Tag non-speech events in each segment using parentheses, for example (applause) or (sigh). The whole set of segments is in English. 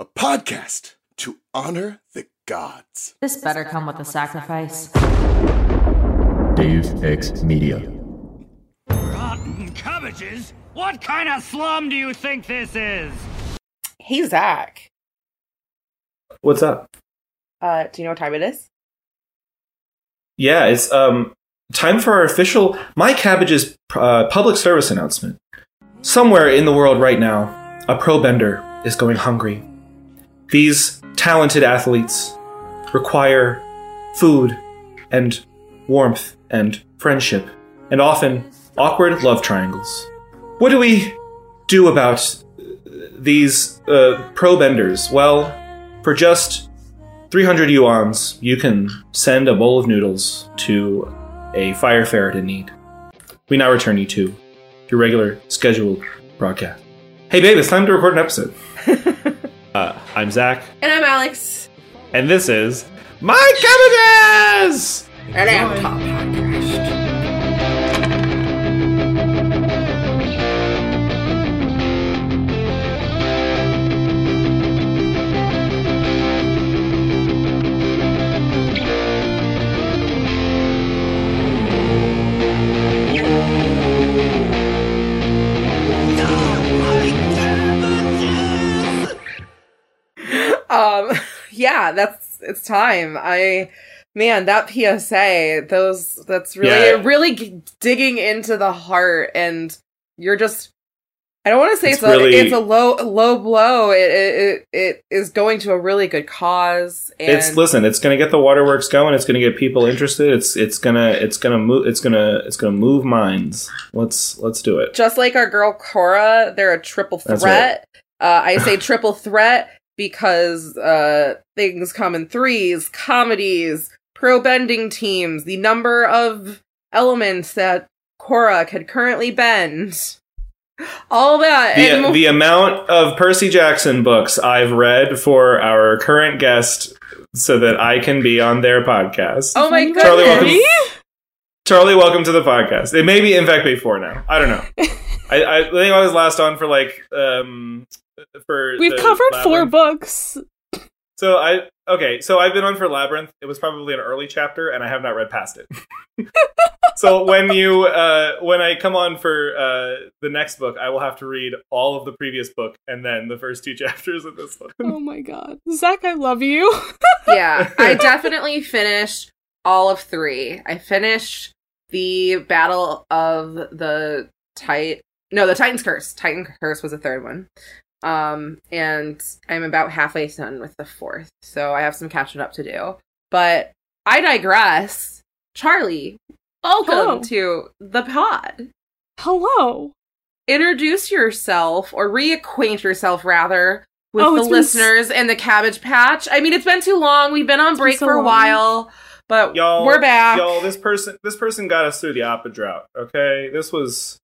a podcast to honor the gods. This better come with a sacrifice. Deus Ex Media. Rotten cabbages? What kind of slum do you think this is? Hey, Zach. What's up? Uh, do you know what time it is? Yeah, it's um time for our official My Cabbage's uh, public service announcement. Somewhere in the world right now, a pro bender is going hungry. These talented athletes require food and warmth and friendship and often awkward love triangles. What do we do about these uh, pro benders? Well, for just 300 yuans, you can send a bowl of noodles to a fire ferret in need. We now return you to your regular scheduled broadcast. Hey, babe, it's time to record an episode. (laughs) uh, I'm Zach, And I'm Alex. and this is My Cabbages! And I'm Top Podcast. Yeah, that's it's time. I man, that PSA, those that's really Yeah. really g- digging into the heart, and you're just. I don't want to say It's it's, really- a it's a low low blow. It it it, is going to a really good cause, and It's listen, it's gonna get the waterworks going, it's gonna get people interested, it's it's gonna it's gonna move it's gonna it's gonna move minds. Let's let's do it. just like our girl Korra, they're a triple threat. Uh, I say triple threat because uh, things come in threes, comedies, pro bending teams, the number of elements that Korra could currently bend. All that. The, mo- the amount of Percy Jackson books I've read for our current guest so that I can be on their podcast. oh my god. Charlie, welcome. Charlie, welcome to the podcast. It may be, in fact, before now. I don't know. (laughs) I, I think I was last on for like um for We've the covered four books. So I okay, so I've been on for Labyrinth. It was probably an early chapter, and I have not read past it. (laughs) so when you uh, when I come on for uh, the next book, I will have to read all of the previous book and then the first two (laughs) chapters of this one. Oh my god. Zach, I love you. (laughs) yeah, I definitely finished all of three. I finished the Battle of the Titan. No, the Titan's Curse. Titan Curse was the third one. Um, and I'm about halfway done with the fourth, so I have some catching up to do. But I digress. Charlie, welcome Hello. to the pod. Hello. Introduce yourself, or reacquaint yourself, rather, with Oh, the it's been s- listeners and the Cabbage Patch. I mean, it's been too long. We've been on been break so for a long. while, but Y'all, we're back. Y'all, this person, this person got us through the opera drought. Okay, this was,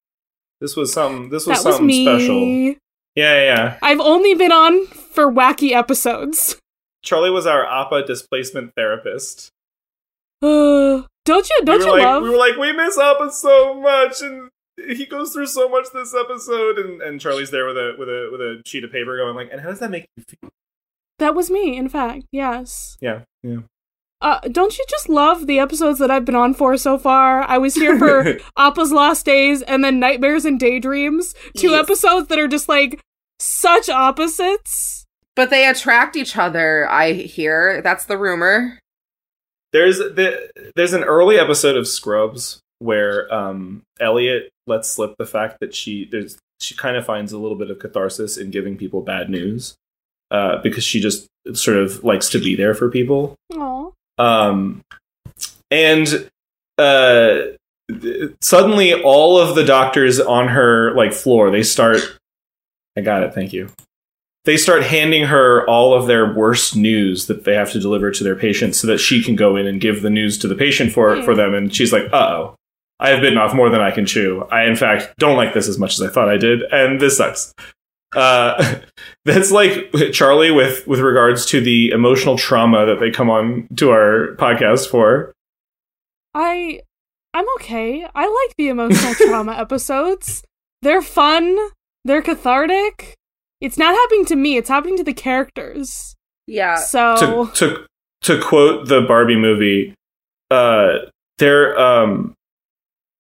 this was something. This was that was something me. special. Yeah, yeah, yeah. I've only been on for wacky episodes. Charlie was our Appa displacement therapist. (sighs) Don't you don't we you like, love We were like, we miss Appa so much, and he goes through so much this episode, and, and Charlie's there with a with a with a sheet of paper, going like, and how does that make you feel? That was me, in fact. Yes. Yeah, yeah. Uh, don't you just love the episodes that I've been on for so far? I was here for (laughs) Appa's Lost Days and then Nightmares and Daydreams. Two Yes. episodes that are just like such opposites. But they attract each other, I hear. That's the rumor. There's the, there's an early episode of Scrubs where um Elliot lets slip the fact that she there's she kind of finds a little bit of catharsis in giving people bad news, uh, because she just sort of likes to be there for people. Aw. Um and uh suddenly all of the doctors on her like floor they start i got it thank you. They start handing her all of their worst news that they have to deliver to their patients so that she can go in and give the news to the patient for for them. And she's like uh-oh i have bitten off more than i can chew. I in fact don't like this as much as i thought i did and this sucks uh, (laughs) that's like Charlie with with regards to the emotional trauma that they come on to our podcast for. I I'm okay. I like the emotional trauma (laughs) episodes. They're fun. They're cathartic. it's not happening to me. It's happening to the characters. Yeah. So to to to quote the Barbie movie, uh, they're um,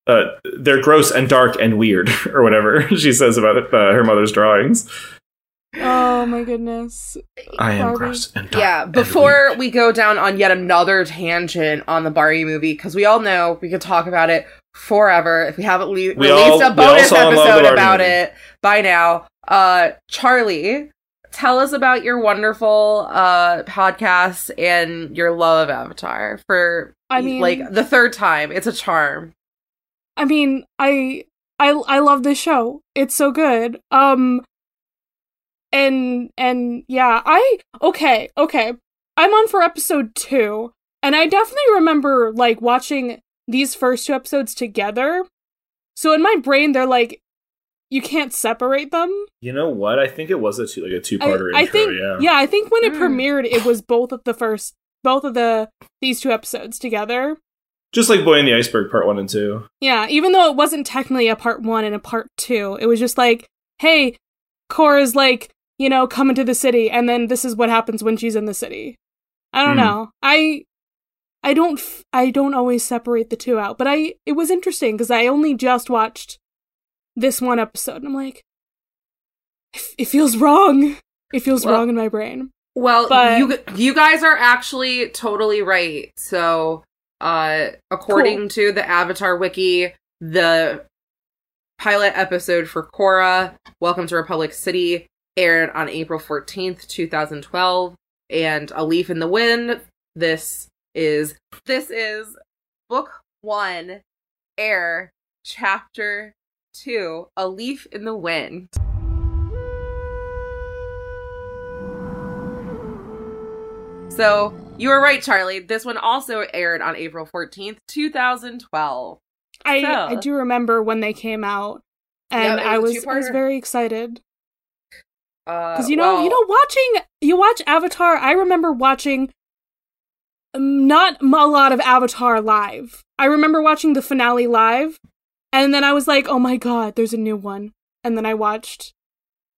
uh, they're gross and dark and weird, (laughs) or whatever (laughs) she says about uh, her mother's drawings. oh my goodness. I am Barbie. gross and dark. Yeah, and before weird. we go down on yet another tangent on the Barbie movie, because we all know we could talk about it forever if we haven't le- We released all- a bonus saw and love the episode about movie. it by now. Uh, Charlie, tell us about your wonderful uh podcast and your love of Avatar for I mean- like the third time. It's a charm. I mean, I I I love this show. It's so good. Um and and yeah, I okay, okay. I'm on for episode 2, and I definitely remember like watching these first two episodes together. So in my brain they're like you can't separate them. you know what? I think it was a two, like a two-parter I intro. think yeah. I think when it Mm. premiered it was both of the first both of the these two episodes together. Just like Boy in the Iceberg Part One and Two. Yeah, even though it wasn't technically a part one and a part two, it was just like, hey, Korra's like, you know, coming to the city, and then this is what happens when she's in the city. I don't Hmm. know. I, I don't, f- I don't always separate the two out, but I, it was interesting because I only just watched this one episode, and I'm like, it, f- it feels wrong. It feels Well- wrong in my brain. Well, But- you you guys are actually totally right. So, uh, according to the Avatar wiki, the pilot episode for Korra, "Welcome to Republic City," aired on April fourteenth, two thousand twelve, and "A Leaf in the Wind." This is this is book one, air chapter two, "A Leaf in the Wind." So you were right, Charlie. This one also aired on April 14th, 2012. I, So- I do remember when they came out, and Yeah, it I was I was very excited. Because Because you know, you know, watching you watch Avatar. I remember watching um, not a lot of Avatar live. I remember watching the finale live, and then I was like, "Oh my god, there's a new one." And then I watched,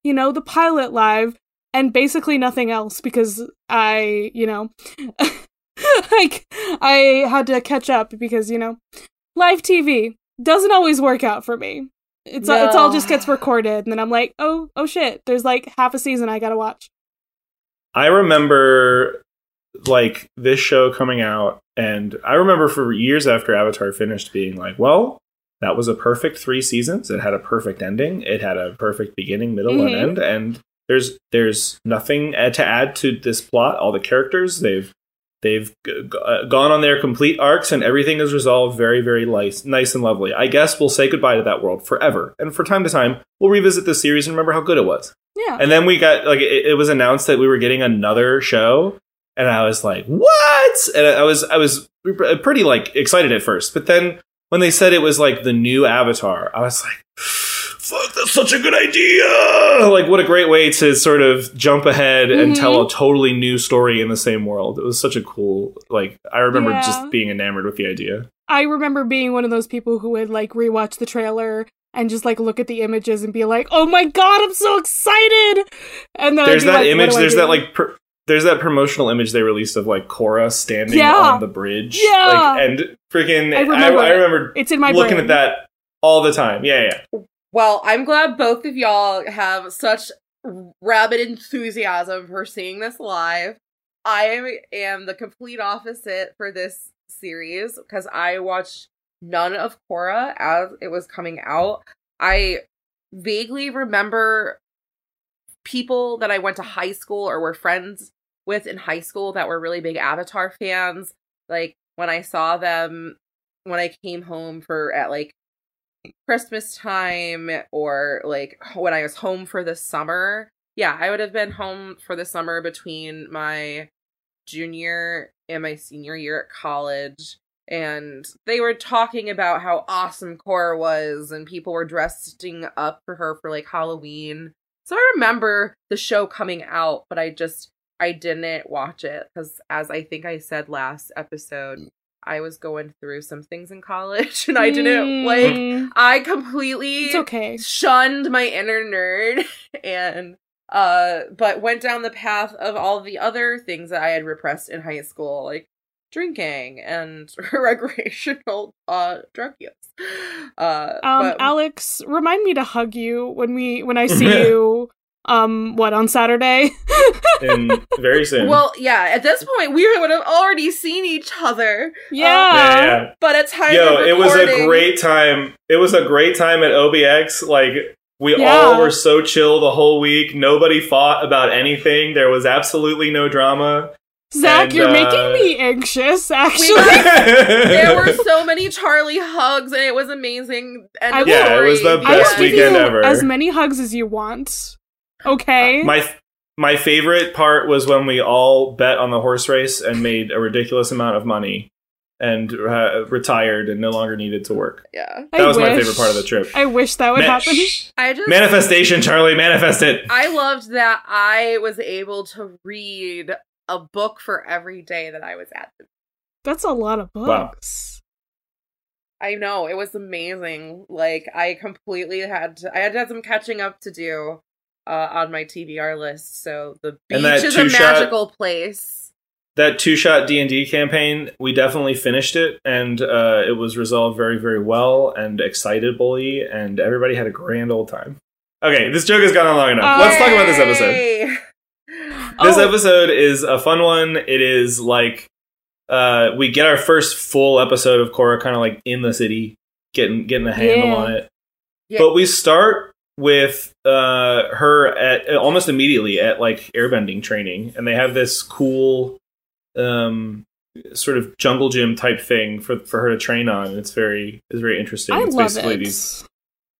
you know, the pilot live, and basically nothing else because I, you know, (laughs) like I had to catch up because you know, live TV doesn't always work out for me. It's it's all just gets (sighs) recorded, and then I'm like, oh oh shit, there's like half a season I gotta watch. I remember like this show coming out, and I remember for years after Avatar finished being like, well, that was a perfect three seasons. It had a perfect ending. It had a perfect beginning, middle, Mhm. and end. And there's there's nothing to add to this plot. All the characters they've they've g- g- uh, gone on their complete arcs, and everything is resolved very very nice, nice and lovely. I guess we'll say goodbye to that world forever, and for time to time we'll revisit this series and remember how good it was. Yeah, And then we got like it, it was announced that we were getting another show, and I was like, "What?" And I was I was pretty like excited at first, but then when they said it was like the new Avatar, I was like, "Fuck, that's such a good idea!" Like, what a great way to sort of jump ahead and Mhm. tell a totally new story in the same world. It was such a cool like. I remember Yeah. just being enamored with the idea. I remember being one of those people who would like rewatch the trailer and just like look at the images and be like, "Oh my god, I'm so excited!" And then there's that like, image there's do?" that like per- there's that promotional image they released of like Korra standing Yeah. on the bridge Yeah. like and freaking I I remember I, it. remember it's in my looking brain. at that all the time yeah yeah Well, I'm glad both of y'all have such rabid enthusiasm for seeing this live. I am the complete opposite for this series because I watched none of Korra as it was coming out. I vaguely remember people that I went to high school or were friends with in high school that were really big Avatar fans. Like when I saw them when I came home for at like Christmas time or like when I was home for the summer. Yeah, I would have been home for the summer between my junior and my senior year at college. And they were talking about how awesome Korra was, and people were dressing up for her for like Halloween. So I remember the show coming out, but I just I didn't watch it because, as I think I said last episode, I was going through some things in college, (laughs) and I didn't like Mm, I completely It's okay. shunned my inner nerd (laughs) and uh, but went down the path of all the other things that I had repressed in high school, like drinking and (laughs) recreational uh drug use. Uh, Um, but- Alex, remind me to hug you when we when I see you. Um, what on Saturday? (laughs) And very soon. well, yeah. At this point, we would have already seen each other. yeah. yeah, yeah. But at time Yo, it was a great time. It was a great time at OBX. Like we Yeah. all were so chill the whole week. Nobody fought about anything. There was absolutely no drama. Zach, And, you're uh, making me anxious. Actually, (laughs) There were so many Charlie hugs, and it was amazing. End I of will- Yeah, it was the best give weekend you ever. as many hugs as you want. Okay. my my favorite part was when we all bet on the horse race and made a ridiculous amount of money and uh, retired and no longer needed to work. Yeah, I That was my favorite part of the trip. I wish that would Ma- happen. I just Manifestation, Charlie, manifest it. I loved that I was able to read a book for every day that I was at. the That's a lot of Wow. books. I know it was amazing. Like I completely had to, I had to have some catching up to do uh, on my TBR list. So the beach is a magical place. that two shot D and D campaign, we definitely finished it, and uh, it was resolved very, very well and excitably, and everybody had a grand old time. Okay, this joke has gone on long enough. Let's talk about this episode. This Oh. episode is a fun one. It is like uh, we get our first full episode of Korra, kind of like in the city, getting getting a handle Yeah. on it. Yeah. But we start with uh, her at almost immediately at like airbending training, and they have this cool um, sort of jungle gym type thing for for her to train on. It's very it's very interesting. I it's love basically it. these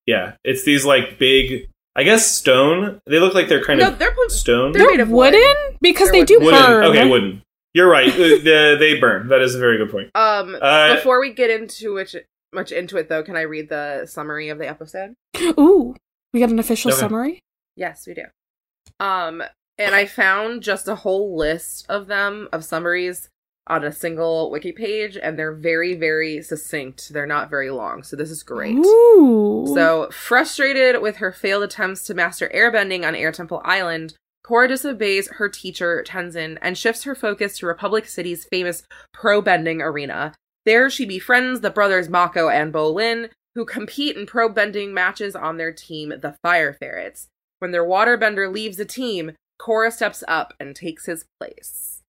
yeah, it's these like big. I guess stone. They look like they're kind No, of they're put- stone. they're made They're of wood. wooden because They're they do Wooden. burn. Okay, wooden. You're right. Uh, the- they burn. That is a very good point. Um, Uh, before we get into which much into it though, can I read the summary of the episode? Ooh, we got an official Okay. summary. Yes, we do. Um, and I found just a whole list of them of summaries on a single wiki page, and they're very, very succinct. They're not very long, so this is great. Ooh. So, frustrated with her failed attempts to master airbending on Air Temple Island, Korra disobeys her teacher, Tenzin, and shifts her focus to Republic City's famous pro bending arena. There, she befriends the brothers Mako and Bolin, who compete in pro bending matches on their team, the Fire Ferrets. When their waterbender leaves the team, Korra steps up and takes his place.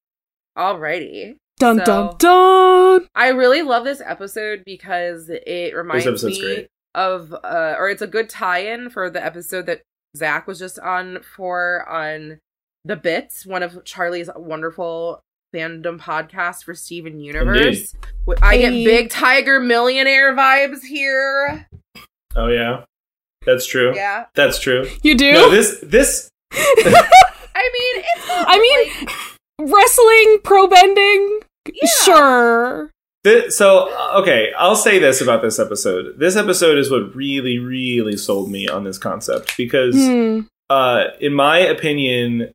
Alrighty. dun so- dun dun. I really love this episode because it reminds me great. of, uh, or it's a good tie-in for the episode that Zach was just on for on the bits, one of Charlie's wonderful fandom podcast for Steven Universe. Wh- I get big Tiger Millionaire vibes here. Oh yeah, that's true. Yeah, That's true. You do? No, this this (laughs) I mean, it's. I mean, like, Wrestling, pro bending. Yeah. Sure. Thi- so okay, I'll say this about this episode. This episode is what really, really sold me on this concept because, Hmm. uh, in my opinion,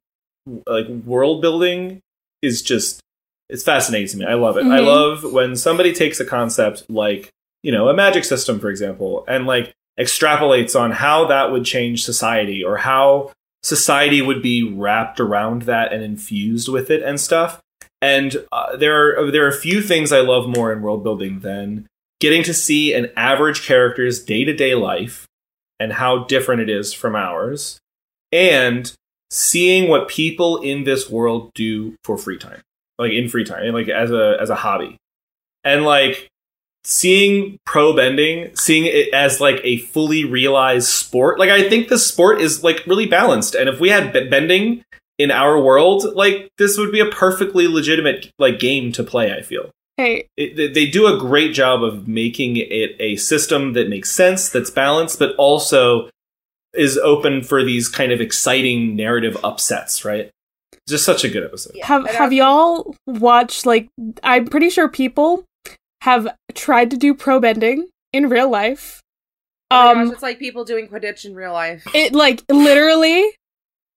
like world building is just it's fascinating to me. I love it. I Mhm. love when somebody takes a concept like you know a magic system, for example, and like extrapolates on how that would change society or how society would be wrapped around that and infused with it and stuff. And uh, there are there are a few things I love more in world building than getting to see an average character's day to day life and how different it is from ours, and seeing what people in this world do for free time, like in free time, like as a as a hobby, and like seeing pro bending, seeing it as like a fully realized sport. Like I think the sport is like really balanced, and if we had b- bending in our world, like this would be a perfectly legitimate like game to play. I feel Hey, it, they do a great job of making it a system that makes sense, that's balanced, but also is open for these kind of exciting narrative upsets. Right? Just such a good episode. yeah. have have y'all watched like I'm pretty sure people have tried to do pro bending in real life. Oh Um gosh, it's like people doing Quidditch in real life. it like literally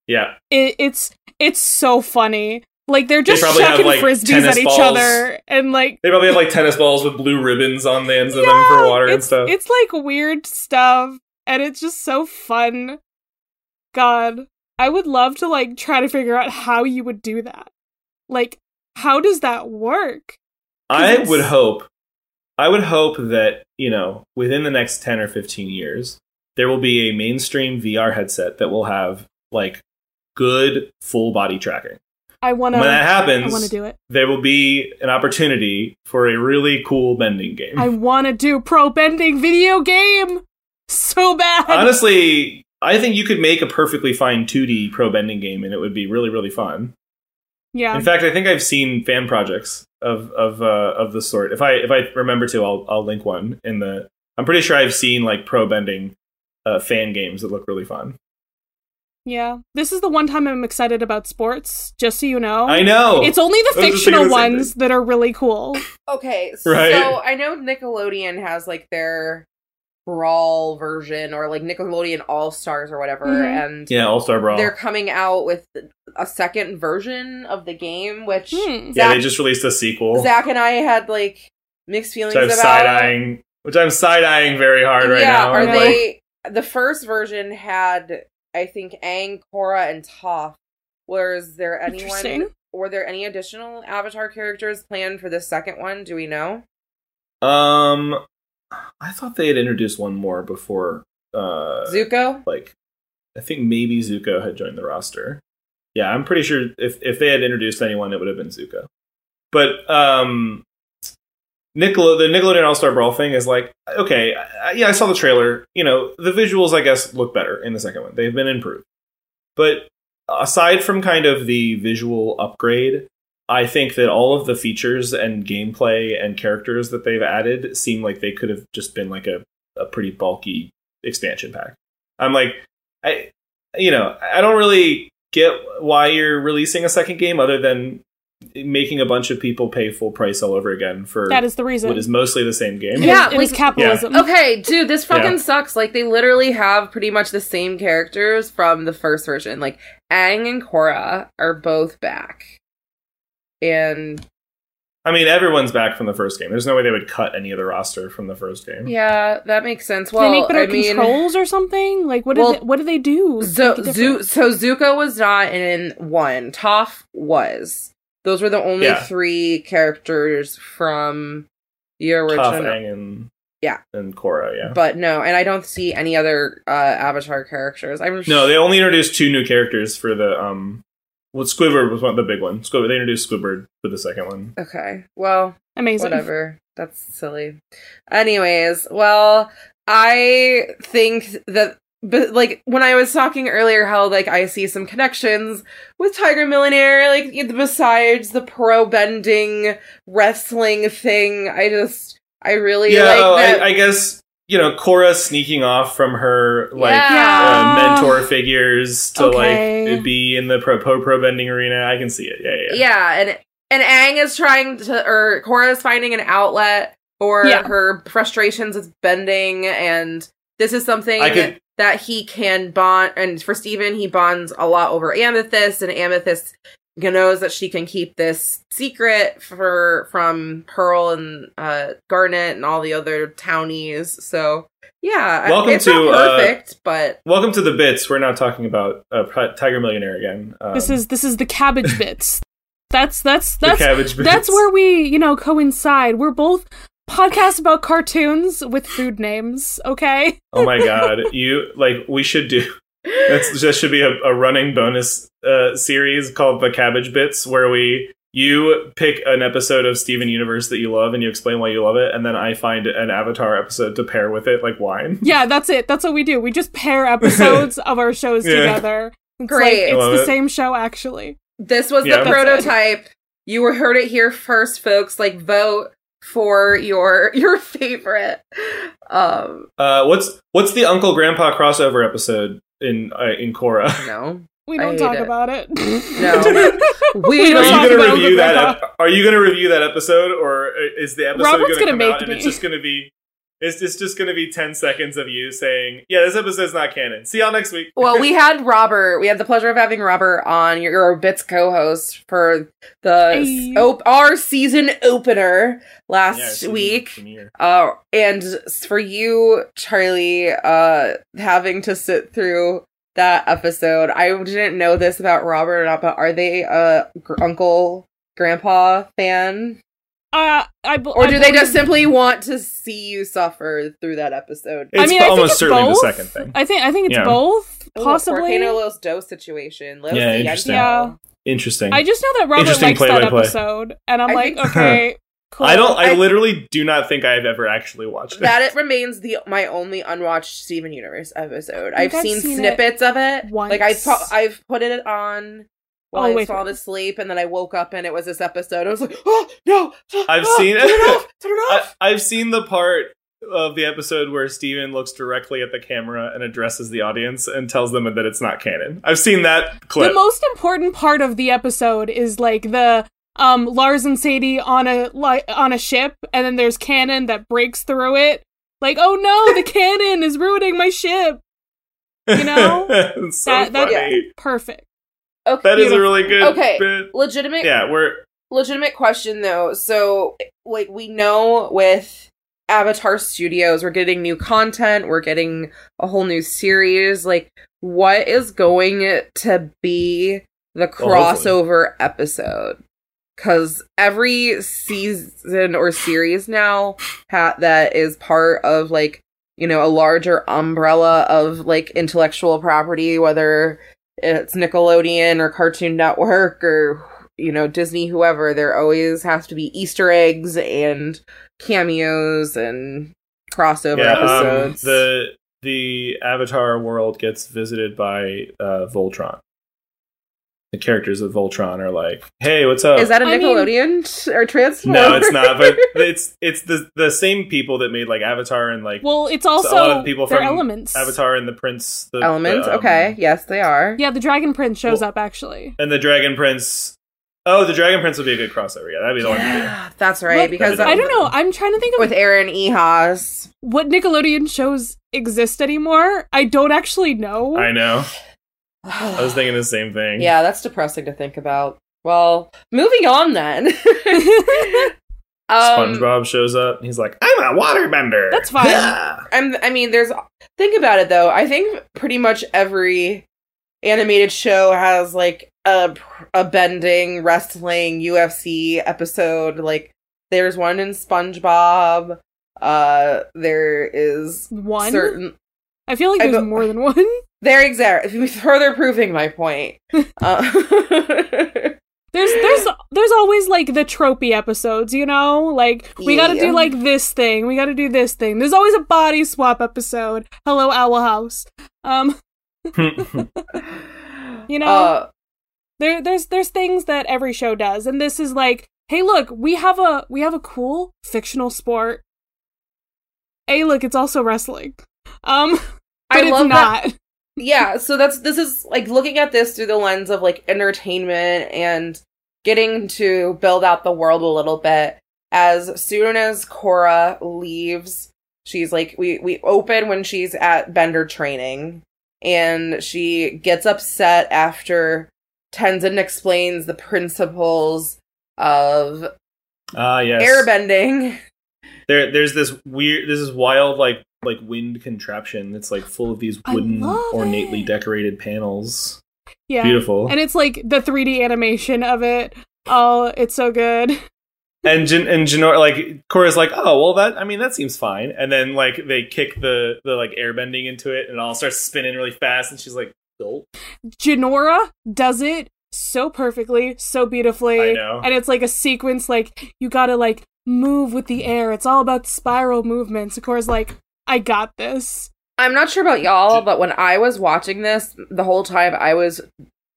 Yeah. it, it's it's so funny. Like they're just probably have, chucking like, frisbees tennis at each balls. other and like They probably have like tennis balls with blue ribbons on the ends of them for water and stuff. It's like weird stuff, and it's just so fun. God, I would love to like try to figure out how you would do that. Like, how does that work? I would hope, I would hope that you know within the next ten or fifteen years, there will be a mainstream VR headset that will have like good full body tracking. I want to. when that happens, I want to do it. there will be an opportunity for a really cool bending game. I want to do pro bending video game so bad. Honestly, I think you could make a perfectly fine 2D pro bending game, and it would be really, really fun. yeah. In fact, I think I've seen fan projects of of uh, of the sort. If I if I remember to, I'll I'll link one in the. I'm pretty sure I've seen like pro bending uh, fan games that look really fun. yeah. This is the one time I'm excited about sports, just so you know. I know. It's only the I was just fictional the ones that are really cool. Okay, (laughs) so Right. I know Nickelodeon has like their brawl version or like Nickelodeon All Stars or whatever, Mhm. and yeah, All Star Brawl. they're coming out with a second version of the game, which Hmm. yeah, they just released a sequel. Zach and I had like mixed feelings which I'm about. side eyeing. Which I'm side eyeing very hard right yeah, now. are I'm like, they? The first version had, I think, Aang, Korra, and Toph. Was there anyone? Were there any additional Avatar characters planned for the second one? Do we know? Um, I thought they had introduced one more before. Uh, Zuko. like, I think maybe Zuko had joined the roster. Yeah, I'm pretty sure if if they had introduced anyone, it would have been Zuko. But um, Nickel the Nickelodeon All Star Brawl thing is like okay, I, yeah, I saw the trailer. You know, the visuals I guess look better in the second one. They've been improved, but aside from kind of the visual upgrade, I think that all of the features and gameplay and characters that they've added seem like they could have just been like a, a pretty bulky expansion pack. I'm like, I, you know, I don't really get why you're releasing a second game other than making a bunch of people pay full price all over again for That is the reason. what is mostly the same game. Yeah, it is like- capitalism. Okay, dude, this fucking Yeah. sucks. Like they literally have pretty much the same characters from the first version. Like Aang and Korra are both back. And I mean, everyone's back from the first game. There's no way they would cut any of the roster from the first game. yeah, that makes sense. Do Well, they make better I mean, controls or something? Like what Well, did they, what do they do? to So, Zu- so Zuko was not in one. Toph was. Those were the only Yeah. three characters from the Toph original. Aang and Yeah. and Korra. Yeah. But no, and I don't see any other uh, Avatar characters. I'm No, they only introduced two new characters for the um. Well, Squidward was one the big one. Squidward. They introduced Squidward for the second one. Okay. Well, Amazing. whatever. That's silly. Anyways, well, I think that but like when I was talking earlier how like I see some connections with Tiger Millionaire like besides the pro bending wrestling thing, I just I really yeah, like oh, that I, I guess you know Korra sneaking off from her like Yeah. uh, mentor figures to Okay. like be in the pro pro, pro bending arena. I can see it. Yeah, yeah. yeah, and and Aang is trying to or Korra is finding an outlet for Yeah. her frustrations with bending and this is something I could- that he can bond and for Steven he bonds a lot over Amethyst and Amethyst knows that she can keep this secret for from Pearl and uh Garnet and all the other townies. So yeah, Welcome it's to, not uh, perfect, but Welcome to the bits. We're now talking about uh, Tiger Millionaire again. Um, This is this is the cabbage (laughs) bits. That's that's the that's cabbage bits. that's where we you know coincide. We're both podcasts about cartoons with food names. Okay. Oh my (laughs) god, you like we should do. That's just should be a, a running bonus uh, series called the Cabbage Bits, where we you pick an episode of Steven Universe that you love and you explain why you love it, and then I find an Avatar episode to pair with it, like wine. Yeah, that's it. That's what we do. We just pair episodes (laughs) of our shows Yeah. together. It's Great. Like, it's the it. same show actually. this was Yeah. the prototype. You were heard it here first, folks. Like vote for your (laughs) your favorite. Um Uh, what's what's the Uncle Grandpa crossover episode in uh, in Korra? no. We don't talk it. about it. No. (laughs) We don't Are you gonna review that? Ep- are you gonna review that episode, or is the episode Robert's gonna, gonna make out and me. it's just gonna be? It's just, just gonna be ten seconds of you saying, "Yeah, this episode's not canon." See y'all next week. Well, we (laughs) had Robert. We had the pleasure of having Robert on your, your Bits co-host for the Hey. op- our season opener last Yeah, season week. Uh, and for you, Charlie, uh, having to sit through that episode. I didn't know this about Robert or not, but are they a gr- uncle grandpa fan? Uh, I, be- Or I do they just simply want to see you suffer through that episode? It's I mean, I think almost it's certainly both. the second thing. I think I think it's Yeah. both, Ooh, possibly. Volcano Los Dos situation. Los Yeah, interesting. Yeah. Interesting. I just know that Robert Interesting likes that play-by-play. episode, and I'm I like, think- okay, (laughs) cool. I don't. I, I- literally do not think I've ever actually watched it. That it remains the my only unwatched Steven Universe episode. I've, I've seen, seen snippets of it. once. Like I've pro- I've put it on while Oh, I was wait. falling asleep, and then I woke up and it was this episode. I was like, oh no! I've Ah, seen it. Turn it (laughs) off! Turn it off! I've seen the part of the episode where Steven looks directly at the camera and addresses the audience and tells them that it's not canon. I've seen that clip. the most important part of the episode is like the um Lars and Sadie on a li- on a ship, and then there's cannon that breaks through it. Like, oh no, the (laughs) cannon is ruining my ship. you know? (laughs) It's so That- that- funny. Perfect. Okay, That is a really good Okay. bit. legitimate. Yeah, we're legitimate question though. So, like, we know with Avatar Studios, we're getting new content, we're getting a whole new series. Like, what is going to be the Well, hopefully. crossover episode? Because every season or series now ha- that is part of like you know a larger umbrella of like intellectual property, whether it's Nickelodeon or Cartoon Network or you know Disney, whoever, there always has to be Easter eggs and cameos and crossover yeah, um, episodes. the the Avatar world gets visited by uh, Voltron. The characters of Voltron are like, "Hey, what's up?" Is that a I mean- Nickelodeon or Transformers? no, it's not. But (laughs) it's it's the the same people that made like Avatar and like Well, it's also a lot of the people from elements. Avatar and the Prince. The, Elements. the, um, okay, yes, they are. Yeah, the Dragon Prince shows Well- up actually. and the Dragon Prince. Oh, the Dragon Prince would be a good crossover. Yeah, that'd be the one. Yeah, that's right. But because I I don't know. I'm trying to think of with Aaron Ehasz. what Nickelodeon shows exist anymore. I don't actually know. I know. I was thinking the same thing. Yeah, that's depressing to think about. Well, moving on then. (laughs) um, SpongeBob shows up. and He's like, "I'm a waterbender." That's fine. I'm, I mean, there's. Think about it though. I think pretty much every animated show has like a a bending wrestling UFC episode. Like there's one in SpongeBob. Uh, there is One. certain. I feel like there's go- more than one. (laughs) There, exactly. Further proving my point. (laughs) Uh, (laughs) There's there's there's always like the tropey episodes, you know? Like we got to do like this thing. We got to do this thing. There's always a body swap episode. Hello Owl House. Um you know, uh, there there's there's things that every show does and this is like, "Hey, look, we have a we have a cool fictional sport. Hey, look, it's also wrestling." Um but (laughs) I it's love that. yeah so that's this is like looking at this through the lens of like entertainment and getting to build out the world a little bit. As soon as Korra leaves she's like we we open when she's at bender training and she gets upset after tenzin explains the principles of Ah, yes. airbending. There, there's this weird, this is wild, like like wind contraption that's like full of these wooden, ornately it. decorated panels. Yeah. Beautiful. And it's like the 3D animation of it. Oh, it's so good. (laughs) and Jan- and Jinora like Korra's like, oh well, that I mean that seems fine. And then like they kick the the like airbending into it, and it all starts spinning really fast. And she's like, "Gulp." Jinora does it so perfectly, so beautifully. I know. And it's like a sequence like you gotta like move with the air. It's all about spiral movements. Korra's like, I got this. I'm not sure about y'all, but when I was watching this, the whole time I was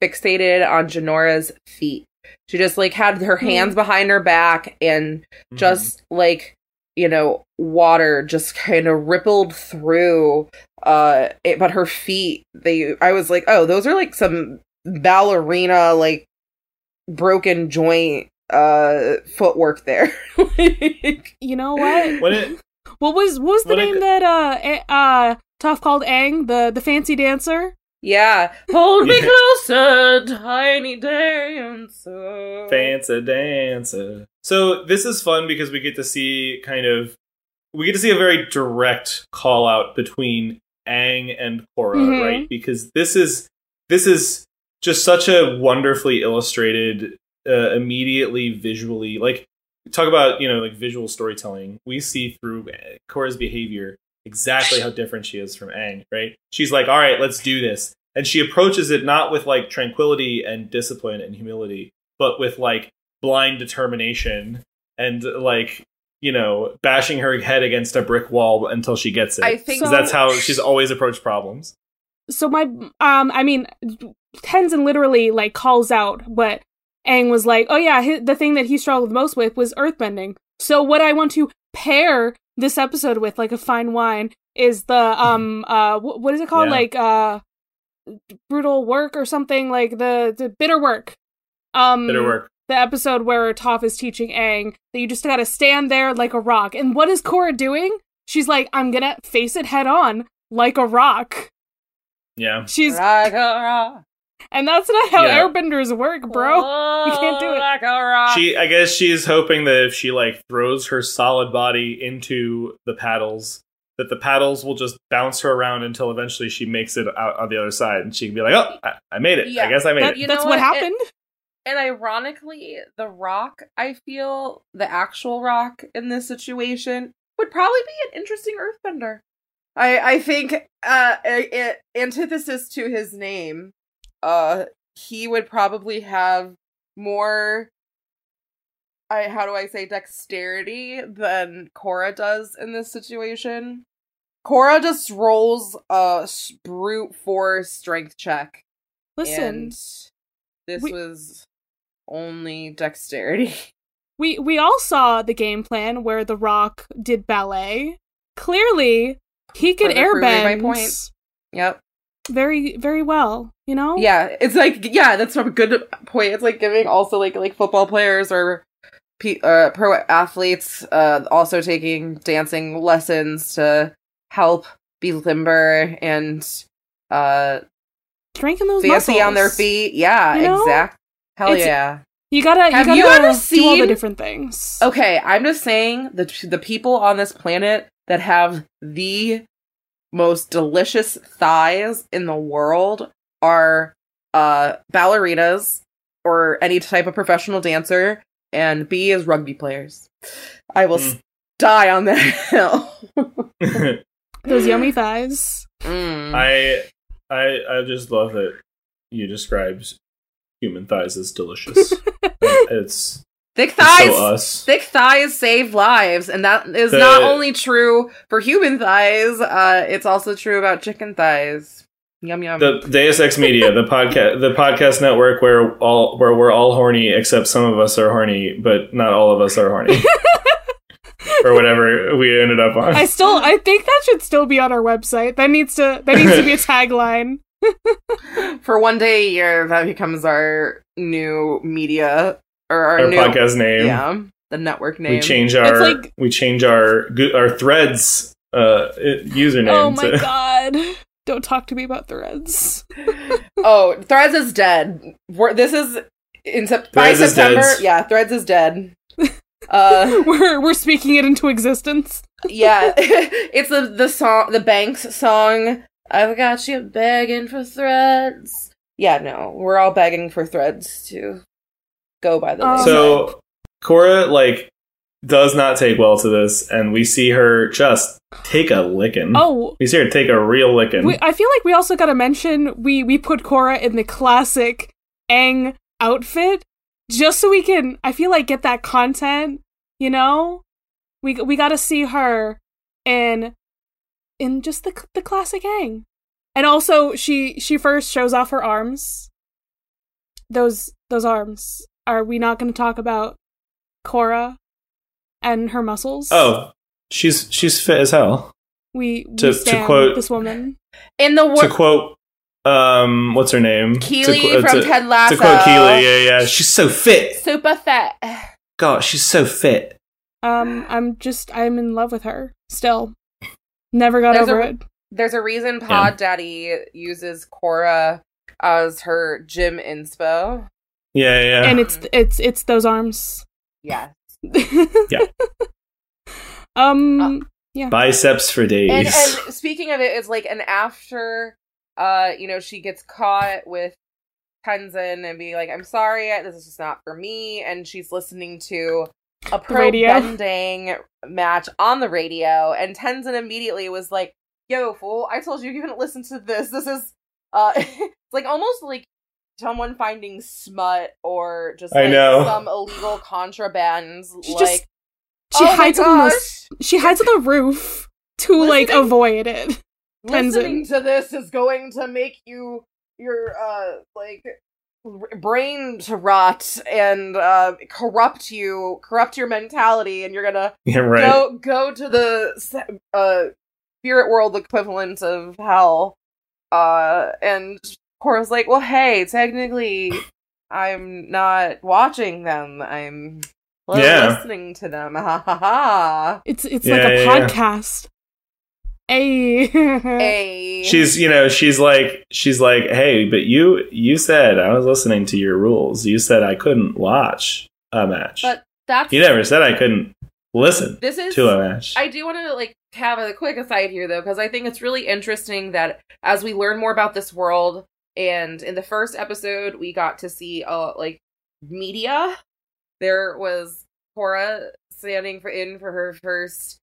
fixated on Jinora's feet. She just like had her hands behind her back and just like you know water just kind of rippled through uh it, but her feet they I was like, "Oh, those are like some ballerina like broken joint uh footwork there." (laughs) Like, You know what? when it what was what was the What name c- that uh uh Toph called Aang, the the fancy dancer? yeah. Hold me Yeah. closer, tiny dancer. Fancy dancer. So this is fun because we get to see kind of we get to see a very direct call out between Aang and Korra, Mhm. right? Because this is this is just such a wonderfully illustrated, uh, immediately visually like talk about you know like visual storytelling. We see through Korra's behavior exactly how different she is from Aang, right? She's like, all right, let's do this, and she approaches it not with like tranquility and discipline and humility, but with like blind determination and like you know bashing her head against a brick wall until she gets it. I think So- that's how she's always approached problems. so my um i mean tenzin literally like calls out what Aang was like oh yeah hi the thing that he struggled most with was earthbending so what i want to pair this episode with like a fine wine is the um uh wh- what is it called Yeah. like uh brutal work or something like the the bitter work um Better work. the episode where Toph is teaching Aang that you just gotta stand there like a rock. And what is Korra doing? She's like, I'm gonna face it head on like a rock. Yeah. She's Like a rock. And that's not how Yeah. airbenders work, bro. (laughs) You can't do it. Like a rock. She I guess she's hoping that if she like throws her solid body into the paddles, that the paddles will just bounce her around until eventually she makes it out on the other side and she can be like, Oh, I, I made it. I guess I made That- it. You that's what? what It- happened. And ironically, the rock, I feel, the actual rock in this situation, would probably be an interesting earthbender. I I think uh a- a- antithesis to his name, uh he would probably have more I how do I say dexterity than Korra does in this situation. Korra just rolls a brute force strength check Listen, this we- was only dexterity. (laughs) we we all saw the game plan where The Rock did ballet. Clearly, he could For the Fruit airbend. Yep. Very very well. You know. Yeah, it's like yeah, that's a good point. It's like giving also like like football players or pe- uh, pro athletes uh also taking dancing lessons to help be limber and uh Strengthen those fancy on their feet. Yeah, You know? exact. Hell It's- yeah. You gotta you Have gotta you ever all the different things. Okay, I'm just saying the the people on this planet that have the most delicious thighs in the world are uh ballerinas or any type of professional dancer and B is rugby players. I will Mm. s- die on that (laughs) hill. (laughs) Those yummy thighs. Mm. I I I just love that you described human thighs as delicious. (laughs) it's, Thick thighs. so us. Thick thighs save lives, and that is The- not only true for human thighs. Uh, it's also true about chicken thighs. Yum yum. the Deus Ex Media, the podcast, the podcast network where all where we're all horny, except some of us are horny, but not all of us are horny, (laughs) or whatever we ended up on. I still I think that should still be on our website. That needs to that needs to be a (laughs) tagline. for one day a year that becomes our new media or our, Our new podcast name. yeah the network name We change our like- we change our our threads uh username. Oh my to- (laughs) god. Don't talk to me about threads. (laughs) oh threads is dead We're, this is in sep- by september dead. yeah threads is dead (laughs) uh we're we're speaking it into existence. yeah it's the the song the banks song i've got you begging for threads yeah no we're all begging for threads to go by the Oh. wayside. So Korra like does not take well to this, and we see her just take a licking. Oh, we see her take a real licking. we, I feel like we also got to mention we we put Korra in the classic Aang outfit just so we can I feel like get that content, you know? We we got to see her in in just the the classic Aang, And also she she first shows off her arms. Those those arms. Are we not going to talk about Korra and her muscles? oh, she's she's fit as hell. we, we to- to stand quote- this woman. in the to quote, um, what's her name? Keeley to, qu- from to, Ted Lasso. To quote Keeley, yeah, yeah, she's so fit. super fit. God, she's so fit. Um, I'm just I'm in love with her still. Never got There's over a- it. There's a reason Pod Daddy uses Korra as her gym inspo. Yeah, yeah. And it's it's it's those arms. Yeah. (laughs) yeah. Um yeah. Biceps for days. and and speaking of it, it's like an after, uh, you know, she gets caught with Tenzin and being like, "I'm sorry, this is just not for me," and she's listening to a pro radio. bending match on the radio, and Tenzin immediately was like, "Yo, fool! I told you you couldn't listen to this. This is uh, (laughs) it's like almost like." Someone finding smut or just I know. (laughs) some illegal contrabands, She like just- She oh hides on the she hides on the roof to like avoid it. (laughs) listening to this is going to make you your uh like brain to rot and uh corrupt you corrupt your mentality and you're gonna (laughs) yeah, right. go go to the uh spirit world equivalent of hell uh and Korra's like well hey technically i'm not watching them i'm li- Yeah. listening to them (laughs) ha ha ha It's it's Yeah, like a yeah, yeah. podcast. Hey. hey She's, you know, she's like, she's like, hey, but you, you said I was listening to your rules. You said I couldn't watch a match. but that's you never said I couldn't listen this is to a match. I do want to like have a quick aside here though, because I think it's really interesting that as we learn more about this world, and in the first episode we got to see uh like media. There was Korra standing for in for her first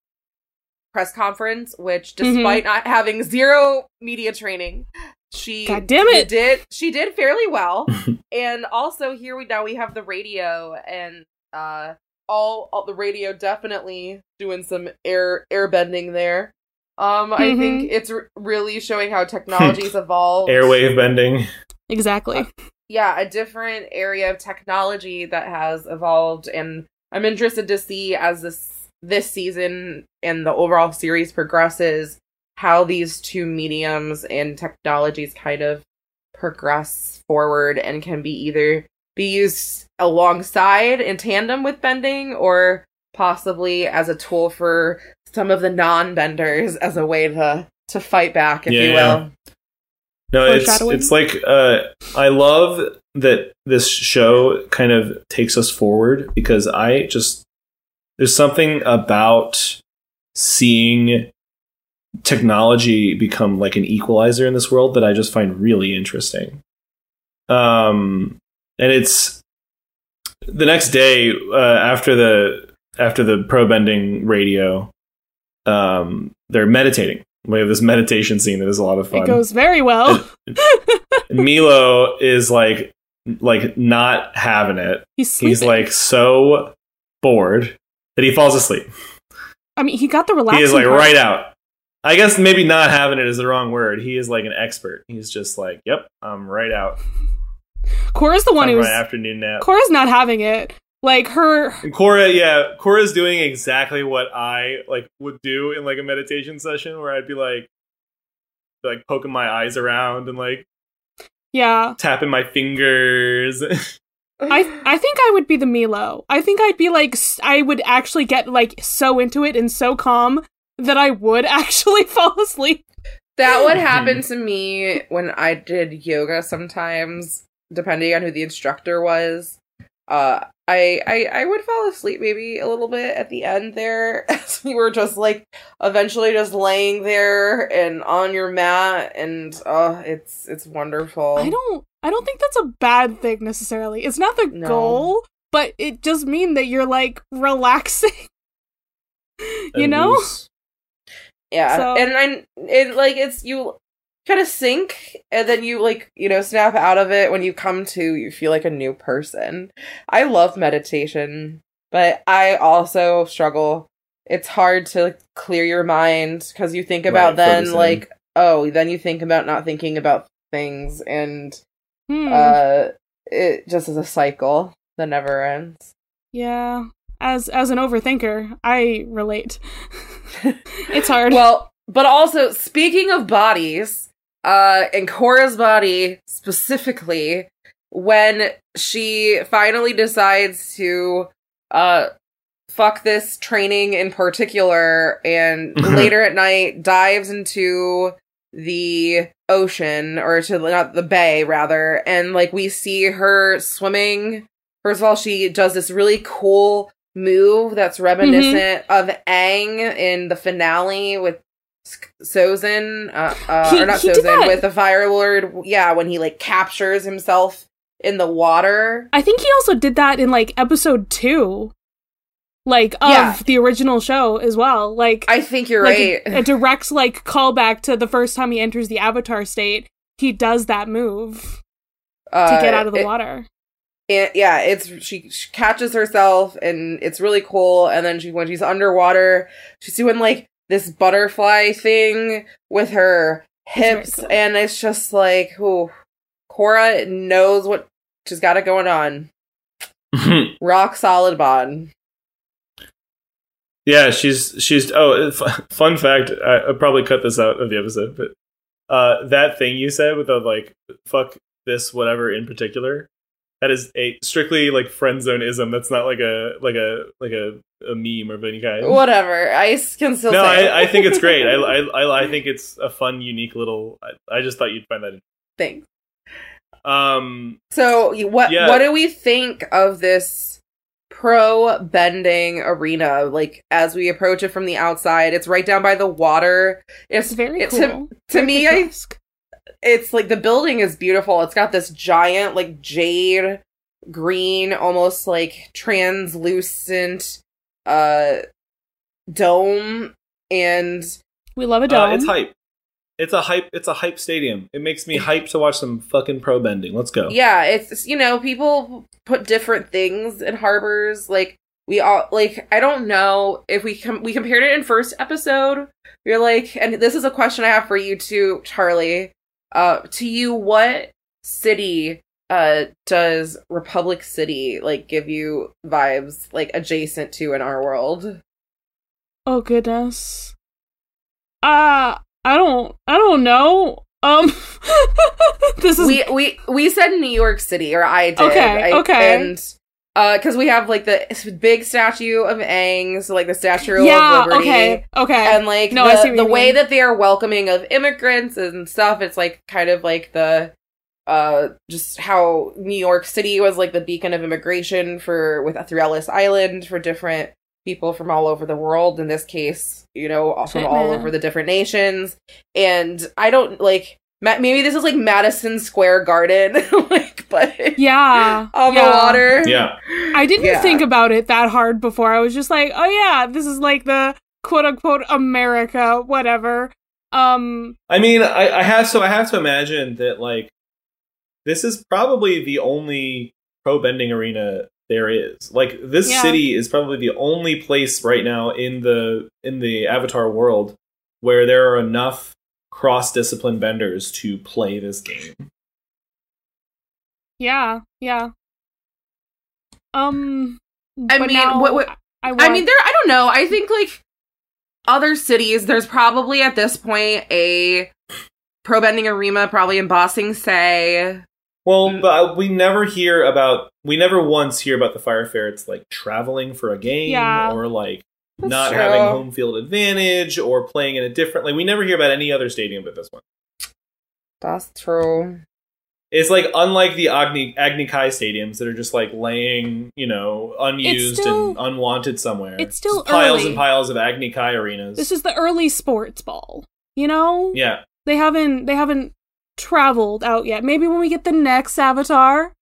press conference, which Mhm. despite not having zero media training, she God damn it. did she did fairly well. (laughs) and also here we now we have the radio and uh all, all the radio definitely doing some air air bending there. Um, I Mhm. think it's r- really showing how technology's (laughs) evolved. Airwave bending. exactly. yeah, a different area of technology that has evolved, and I'm interested to see as this this season and the overall series progresses how these two mediums and technologies kind of progress forward and can be either be used alongside in tandem with bending or possibly as a tool for some of the non-benders as a way to to fight back if you Yeah. will No, it's it's like uh, I love that this show kind of takes us forward because I just there's something about seeing technology become like an equalizer in this world that I just find really interesting. Um, and it's the next day uh, after the after the pro bending radio, um, they're meditating. We have this meditation scene that is a lot of fun. It goes very well. Milo is like like not having it. He's sleeping. He's like so bored that he falls asleep. I mean, he got the relaxing. he is like part. right out. I guess maybe not having it is the wrong word. He is like an expert. He's just like, "Yep, I'm right out. Korra's the one who's afternoon nap." Korra's not having it. Like her, And Korra, yeah, Korra's doing exactly what I like would do in like a meditation session where I'd be like like poking my eyes around and like yeah. tapping my fingers. (laughs) I I think I would be the Milo. I think I'd be like I would actually get like so into it and so calm that I would (laughs) actually fall asleep. That would (laughs) happen to me when I did yoga sometimes, depending on who the instructor was. Uh I I, I would fall asleep maybe a little bit at the end there (laughs) as we were just like eventually just laying there and on your mat and oh it's it's wonderful. I don't I don't think that's a bad thing necessarily. It's not the No. goal, but it does mean that you're like (laughs) relaxing. you And know? loose. Yeah, So- and I it like it's you kind of sink and then you like you know snap out of it when you come to you feel like a new person. I love meditation, but I also struggle. It's hard to clear your mind because you think about Right, then focus in. like oh then you think about not thinking about things and Hmm. uh it just is a cycle that never ends. yeah. As as an overthinker, I relate. (laughs) it's hard. Well, but also speaking of bodies, uh, in Korra's body specifically, when she finally decides to uh fuck this training in particular and later at night dives into the ocean or to not the bay rather and like we see her swimming. First of all she does this really cool move that's reminiscent of Aang in the finale with S- Sozin, uh, uh, He- or not Sozin, with the Fire Lord. Yeah, when he like captures himself in the water. I think he also did that in like episode two, like of Yeah. the original show as well. Like, I think you're like right. a, a direct like callback to the first time he enters the Avatar state. He does that move uh, to get out of the it- water. yeah, it's she, she catches herself, and it's really cool. And then she, when she's underwater, she's doing like this butterfly thing with her hips, cool. and it's just like, ooh, Korra knows what she's got it going on. (laughs) Rock solid bond. Yeah, she's she's. Oh, (laughs) f- fun fact. I, I'll probably cut this out of the episode, but uh, that thing you said with the like "fuck this" whatever in particular, that is a strictly like friend zone ism. That's not like a like a like a, a meme of any kind. Whatever. I s- can still no, say. it. I, I think it's great. I, (laughs) I I I think it's a fun, unique little. I, I just thought you'd find that. Thanks. Um. So, what Yeah. what do we think of this pro bending arena? Like as we approach it from the outside, it's right down by the water. It's It's very it- cool. To, to me, I picturesque. It's like the building is beautiful. It's got this giant like jade green, almost like translucent uh dome and we love a uh, dome. it's hype. It's a hype. It's a hype stadium. It makes me hype to watch some fucking pro bending. Let's go. Yeah, it's you know, people put different things in harbors. Like we all like I don't know if we com- we compared it in first episode. You're like, and this is a question I have for you too, Charlie. Uh, to you, what city uh does Republic City like give you vibes like adjacent to in our world? Oh goodness. Uh I don't I don't know. Um (laughs) this is we we we said New York City, or I did. Okay, I- okay. and uh, because we have like the big statue of Aang, so like the Statue Yeah, of Liberty, okay. Okay. and like No, I see the, the way mean. that they are welcoming of immigrants and stuff. It's like kind of like the uh just how New York City was like the beacon of immigration for with through Ellis Island for different people from all over the world. In this case, you know, from all over the different nations. And I don't like maybe this is like Madison Square Garden, (laughs) like but yeah. on yeah. the water. Yeah. I didn't Yeah. think about it that hard before. I was just like, "Oh yeah, this is like the quote unquote America, whatever." Um I mean, I, I have so I have to imagine that like this is probably the only pro bending arena there is. Like this Yeah. city is probably the only place right now in the in the Avatar world where there are enough cross discipline benders to play this game. yeah, yeah. Um I mean, now what- what- I, I want- mean, there. I don't know. I think like other cities, there's probably at this point a pro bending arena, probably in Ba Sing Se. Well, but we never hear about we never once hear about the fire ferrets like traveling for a game Yeah. or like That's not true. having home field advantage or playing in a different like we never hear about any other stadium but this one. That's true. It's like unlike the Agni Agni Kai stadiums that are just like laying, you know, unused still- and unwanted somewhere. it's still Just piles early. and piles of Agni Kai arenas. this is the early sports ball. You know? yeah. They haven't they haven't traveled out yet. Maybe when we get the next avatar,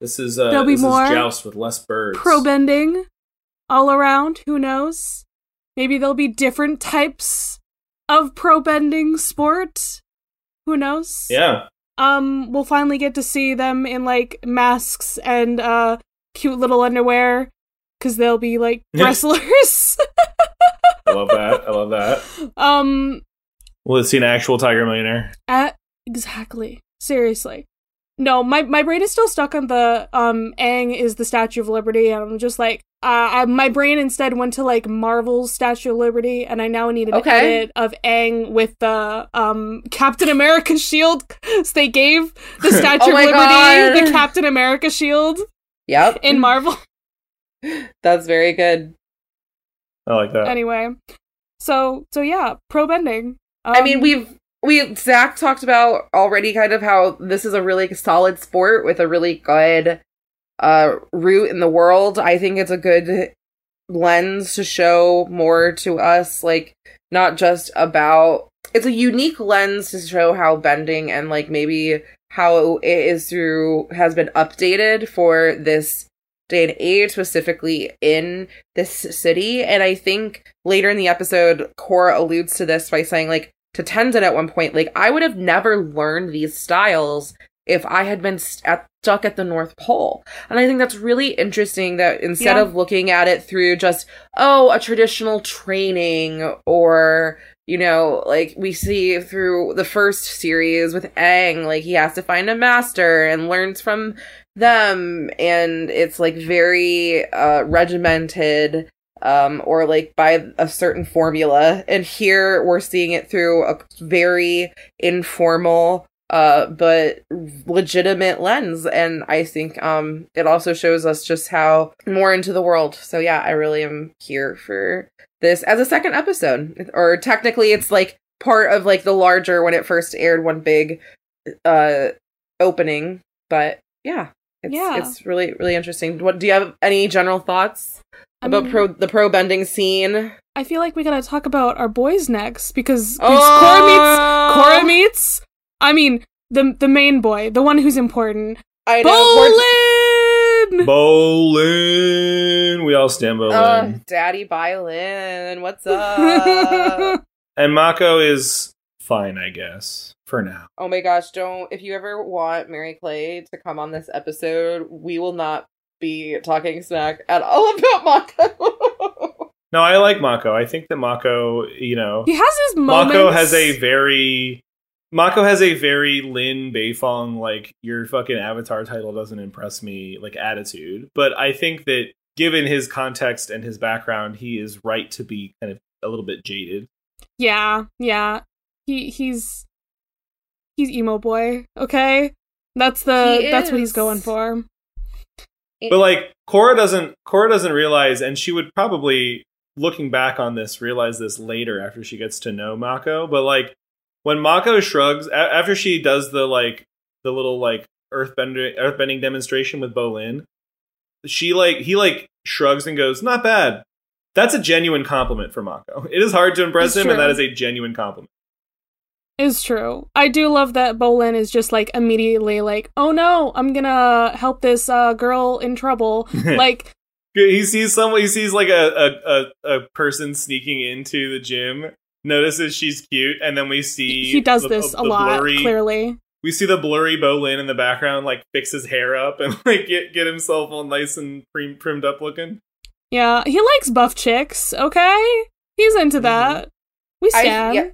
This is uh There'll be this more is joust with less birds. pro bending all around. Who knows? Maybe there'll be different types of pro bending sport. Who knows? Yeah. Um, we'll finally get to see them in like masks and uh cute little underwear because they'll be like wrestlers. (laughs) I love that. I love that. um, We'll see an actual Tiger Millionaire. at exactly. Seriously. No, my my brain is still stuck on the um Aang is the Statue of Liberty, and I'm just like, uh, I, my brain instead went to like Marvel's Statue of Liberty, and I now need an Okay. edit of Aang with the um Captain America (laughs) shield. so they gave the (laughs) Statue Oh of Liberty God. the (laughs) Captain America shield Yep. in Marvel. That's very good. I like that. anyway, so so yeah, pro bending. Um, I mean, we've we Zach talked about already kind of how this is a really solid sport with a really good uh, route in the world. I think it's a good lens to show more to us, like not just about. It's a unique lens to show how bending and like maybe how it is through has been updated for this day and age, specifically in this city. And I think later in the episode, Korra alludes to this by saying, like, to Tenzin at one point, like, I would have never learned these styles if I had been st- at, stuck at the North Pole. And I think that's really interesting that instead Yeah. of looking at it through just, oh, a traditional training or, you know, like we see through the first series with Aang, like he has to find a master and learns from them and it's like very uh regimented um or like by a certain formula and here we're seeing it through a very informal uh but legitimate lens and i think um it also shows us just how more into the world so yeah i really am here for this as a second episode or technically it's like part of like the larger when it first aired one big uh opening but yeah it's, Yeah. it's really really interesting what do you have any general thoughts I about mean, pro the pro bending scene I feel like we gotta talk about our boys next because, because Oh! Korra meets Korra meets. I mean, the the main boy, the one who's important, i know we're- Bolin. Bolin. We all stand Bolin. uh, daddy violin what's up (laughs) and Mako is fine, I guess, for now. Oh my gosh, don't if you ever want Mary Clay to come on this episode, we will not be talking smack at all (laughs) about Mako. No, I like Mako. I think that Mako, you know, he has his moments. Mako has a very Mako has a very Lin Beifong like your fucking avatar title doesn't impress me like attitude. But I think that given his context and his background, he is right to be kind of a little bit jaded. Yeah, yeah. He he's he's emo boy. Okay, that's the that's what he's going for. But like Korra doesn't Korra doesn't realize and she would probably looking back on this realize this later after she gets to know Mako, but like when Mako shrugs a- after she does the like the little like earthbender earthbending demonstration with Bolin, she like he like shrugs and goes, "Not bad." That's a genuine compliment for Mako. It is hard to impress It's him, and that is a genuine compliment. Is true. I do love that Bolin is just like immediately like, oh no, I'm gonna help this uh girl in trouble. (laughs) like He sees someone. He sees like a, a a a person sneaking into the gym. Notices she's cute, and then we see he does the- this a the lot, blurry- clearly. We see the blurry Bolin in the background, like fix his hair up and (laughs) like get get himself all nice and prim- primmed up looking. Yeah, he likes buff chicks, okay? He's into that. We I- stand. yeah.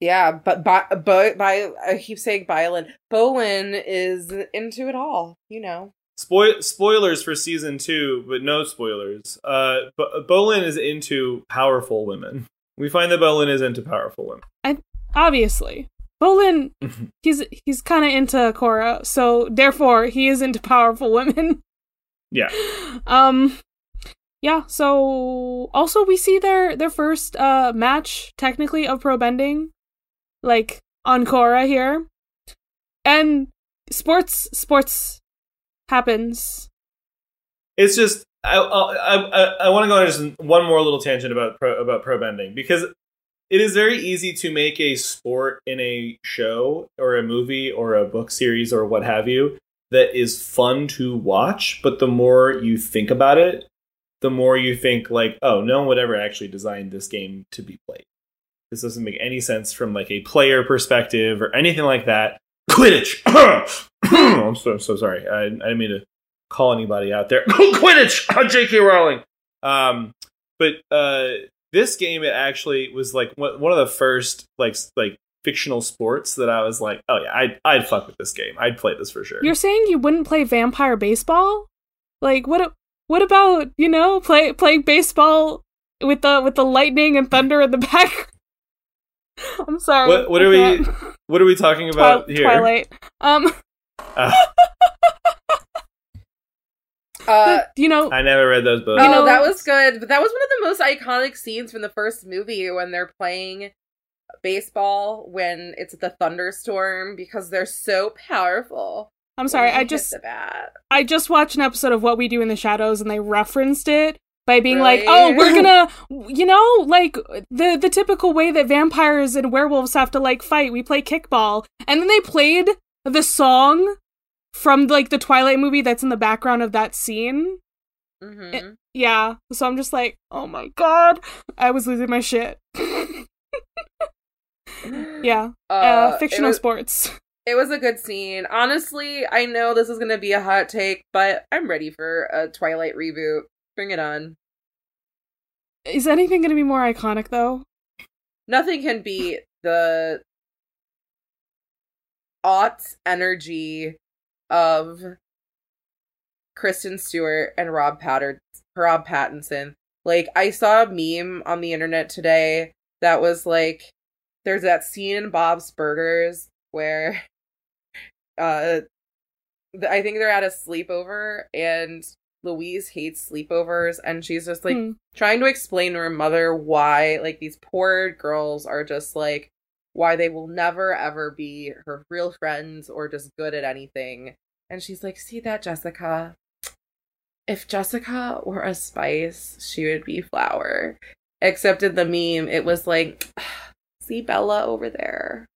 yeah, but by, by, by I keep saying Violin. Bolin is into it all, you know. Spoil spoilers for season two, but no spoilers. Uh, but Bolin is into powerful women. We find that Bolin is into powerful women. Obviously. Bolin (laughs) he's he's kinda into Korra, so therefore he is into powerful women. Yeah. (laughs) Um yeah, so also we see their their first uh match technically of pro bending like on Korra here. And sports sports happens. It's just I I I, I want to go on just one more little tangent about pro, about pro bending because it is very easy to make a sport in a show or a movie or a book series or what have you that is fun to watch, but the more you think about it, the more you think like, oh, no one would ever actually design this game to be played. This doesn't make any sense from like a player perspective or anything like that. Quidditch. (coughs) (coughs) I'm so so sorry. I, I didn't mean to call anybody out there. (laughs) Quidditch. J.K. Rowling. Um, but uh, this game it actually was like one one of the first like like fictional sports that I was like, oh yeah, I'd I'd fuck with this game. I'd play this for sure. You're saying you wouldn't play vampire baseball? Like what what about, you know, play playing baseball with the with the lightning and thunder in the (laughs) back? I'm sorry. What what are we what are we talking about Twi- here? Twilight. Um Uh, (laughs) Uh, you know, I never read those books. oh, You know- that was good. But that was one of the most iconic scenes from the first movie when they're playing baseball when it's the thunderstorm because they're so powerful. I'm sorry. I just the bat. I just watched an episode of What We Do in the Shadows and they referenced it by being Really? like, "Oh, we're gonna, (laughs) you know, like the the typical way that vampires and werewolves have to like fight. We play kickball." And then they played the song from like the Twilight movie that's in the background of that scene. Mhm. Yeah. So I'm just like, "Oh my god, I was losing my shit." (laughs) yeah. Uh, Uh, fictional it was, sports. it was a good scene. Honestly, I know this is gonna be a hot take, but I'm ready for a Twilight reboot. Bring it on. Is anything going to be more iconic though? Nothing can beat the aughts energy of Kristen Stewart and Rob Patter- Rob Pattinson. Like I saw a meme on the internet today that was like there's that scene in Bob's Burgers where (laughs) uh I think they're at a sleepover and Louise hates sleepovers and she's just like Hmm. trying to explain to her mother why like these poor girls are just like why they will never ever be her real friends or just good at anything. And she's like see that jessica? If jessica were a spice she would be flour. Except in the meme it was like (sighs) see bella over there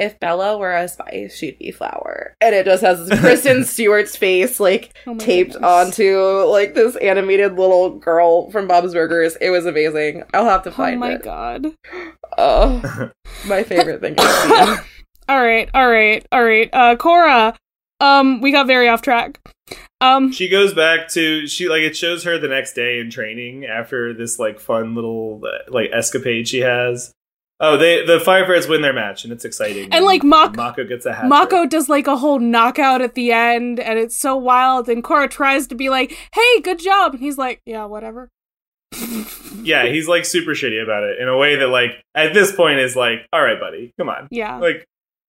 if bella were a spice she'd be flour and it just has kristen (laughs) stewart's face like Oh taped goodness. onto like this animated little girl from Bob's Burgers. It was amazing. I'll have to find it. Oh find my it. god. (gasps) Oh, my (laughs) favorite thing I've. (laughs) All right, all right, all right. Uh Korra, um we got very off track. Um She goes back to she like it shows her the next day in training after this like fun little uh, like escapade she has. Oh, they the Firefighters win their match and it's exciting. And, like, Mak- Mako gets a hat. Mako does like a whole knockout at the end and it's so wild and Korra tries to be like, "Hey, good job." And he's like, "Yeah, whatever." (laughs) Yeah, he's like super shitty about it in a way that like at this point is like, all right, buddy, come on. Yeah. Like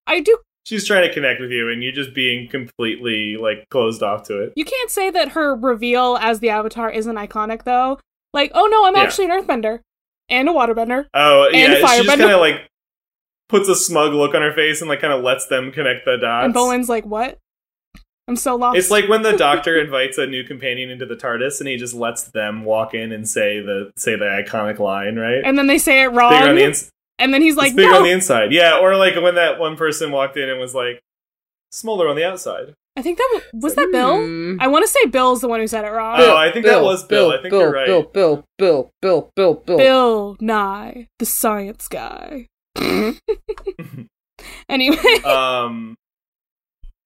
I do she's trying to connect with you and you're just being completely like closed off to it. You can't say that her reveal as the avatar isn't iconic though. Like, "Oh no, I'm Yeah. actually an earthbender and a waterbender." Oh And yeah, she just kind of like puts a smug look on her face and like kind of lets them connect the dots. And Bowen's like, "What?" I'm so lost. It's like when the doctor (laughs) invites a new companion into the TARDIS and he just lets them walk in and say the say the iconic line, right? and then they say it Bigger on wrong. the ins- and then he's like, it's bigger "No." on the inside. Yeah, or like when that one person walked in and was like smaller on the outside. I think that was, was that Bill. Hmm. I want to say Bill's the one who said it wrong. Oh, I think that was Bill. I think Bill, you're right. Bill, Bill, Bill, Bill, Bill, Bill. Bill Nye, the science guy. (laughs) anyway, um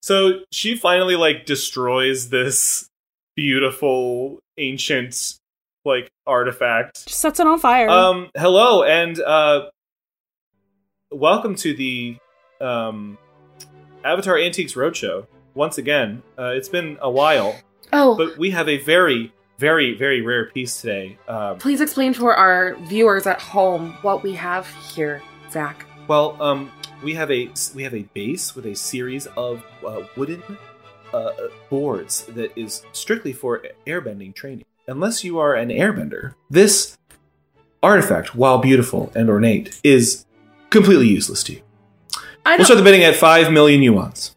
so she finally like destroys this beautiful ancient like artifact just sets it on fire. Um, hello and uh, welcome to the um, Avatar Antiques Roadshow. Once again, uh, it's been a while, Oh, but we have a very, very, very rare piece today. Um, please explain for our viewers at home what we have here, Zach. well, um, we have a we have a base with a series of uh, wooden uh, boards that is strictly for airbending training. Unless you are an airbender, this artifact, while beautiful and ornate, is completely useless to you. I We'll start the bidding at five million yuans.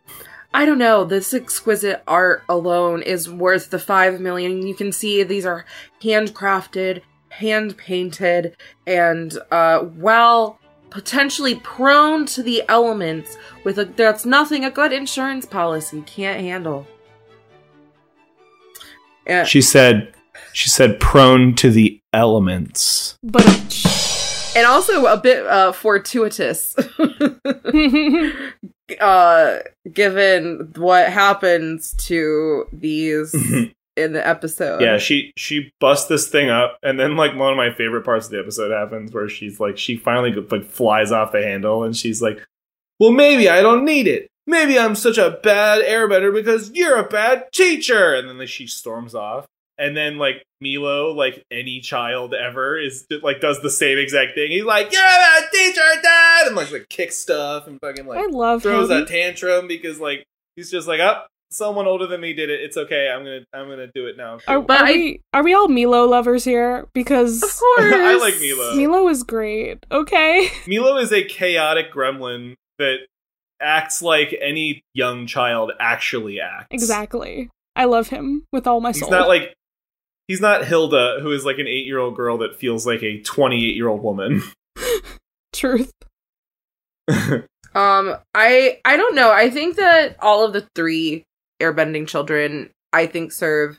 I don't know. This exquisite art alone is worth the five million. You can see these are handcrafted, hand painted, and uh, well, potentially prone to the elements. With a that's nothing a good insurance policy can't handle. Yeah. She said. She said, "Prone to the elements." but and also a bit uh, fortuitous, (laughs) (laughs) uh, given what happens to these (laughs) in the episode. Yeah, she she busts this thing up, and then like one of my favorite parts of the episode happens where she's like, she finally like flies off the handle, and she's like, "Well, maybe I don't need it. Maybe I'm such a bad airbender because you're a bad teacher." And then like, she storms off, and then like Milo, like any child ever, is like does the same exact thing. He's like, "You're a teacher, Dad," and like like kicks stuff and fucking like I love throws him. a tantrum because like he's just like, "Up." Someone older than me did it. It's okay. I'm gonna I'm gonna do it now. Are, But are I- we are we all Milo lovers here? Because of course. (laughs) I like Milo. Milo is great. Okay. (laughs) Milo is a chaotic gremlin that acts like any young child actually acts. Exactly. I love him with all my He's soul. not like he's not Hilda, who is like an eight year old girl that feels like a twenty eight year old woman. (laughs) Truth. (laughs) Um, I I don't know. I think that all of the three airbending children, I think, serve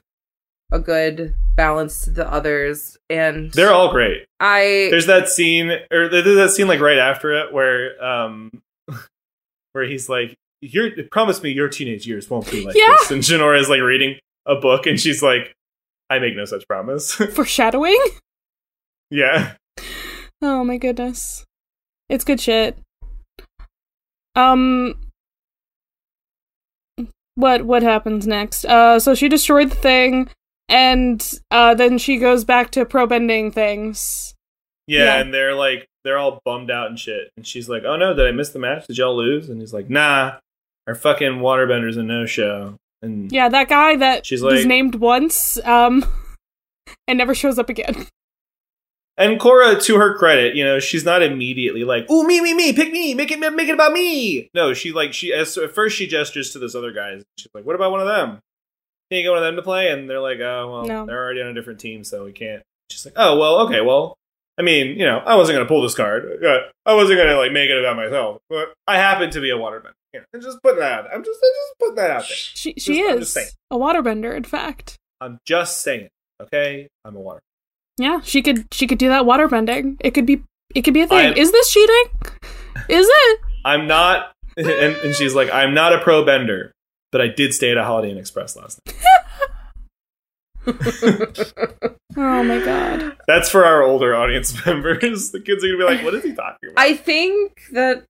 a good balance to the others, and They're all great. I There's that scene, or there's that scene like right after it, where um, (laughs) where he's like, "Your promise me your teenage years won't be like Yeah. this," and Jinora is like reading a book, and she's like, "I make no such promise." (laughs) Foreshadowing? yeah, Oh my goodness. It's good shit. Um what what happens next? Uh so she destroyed the thing and uh then she goes back to pro bending things. yeah, Yeah. and they're like, they're all bummed out and shit, and she's like, "Oh no, did I miss the match? Did y'all lose?" And he's like, "Nah, our fucking waterbender's a no show." And Yeah, that guy that She's was like- named once, um (laughs) and never shows up again. And Korra, to her credit, you know, she's not immediately like, "Ooh, me, me, me, pick me, make it, make it about me." No, she like she as at first she gestures to those other guys. She's like, "What about one of them? Can you get one of them to play?" And they're like, "Oh, well, No. they're already on a different team, so we can't." She's like, "Oh, well, okay, well, I mean, you know, I wasn't gonna pull this card. Uh, I wasn't gonna like make it about myself, but I happen to be a waterbender. You know, I'm just putting that. Out. I'm just, I'm just putting that out there. She she Just- is just saying. a waterbender, in fact. I'm just saying. Okay, I'm a water. Yeah, she could she could do that waterbending. It could be it could be a thing. I'm- Is this cheating? Is it? I'm not, (laughs) and, and she's like, I'm not a pro bender, but I did stay at a Holiday Inn Express last night. (laughs) Oh my god. That's for our older audience (laughs) members. The kids are gonna be like, "What is he talking about?" I think that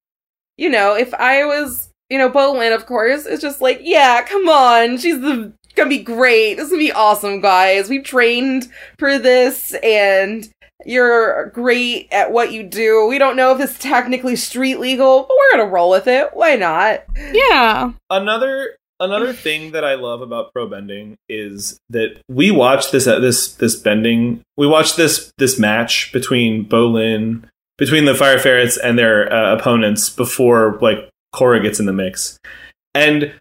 you know, if I was, you know, Bolin, of course, is just like, yeah, come on, she's the gonna be great. This is gonna be awesome, guys. We trained for this, and you're great at what you do. We don't know if it's technically street legal, but we're gonna roll with it. Why not? Yeah. another another thing that I love about pro bending is that we watched this this this bending. We watched this this match between Bolin between the Fire Ferrets and their uh, opponents before like Korra gets in the mix, and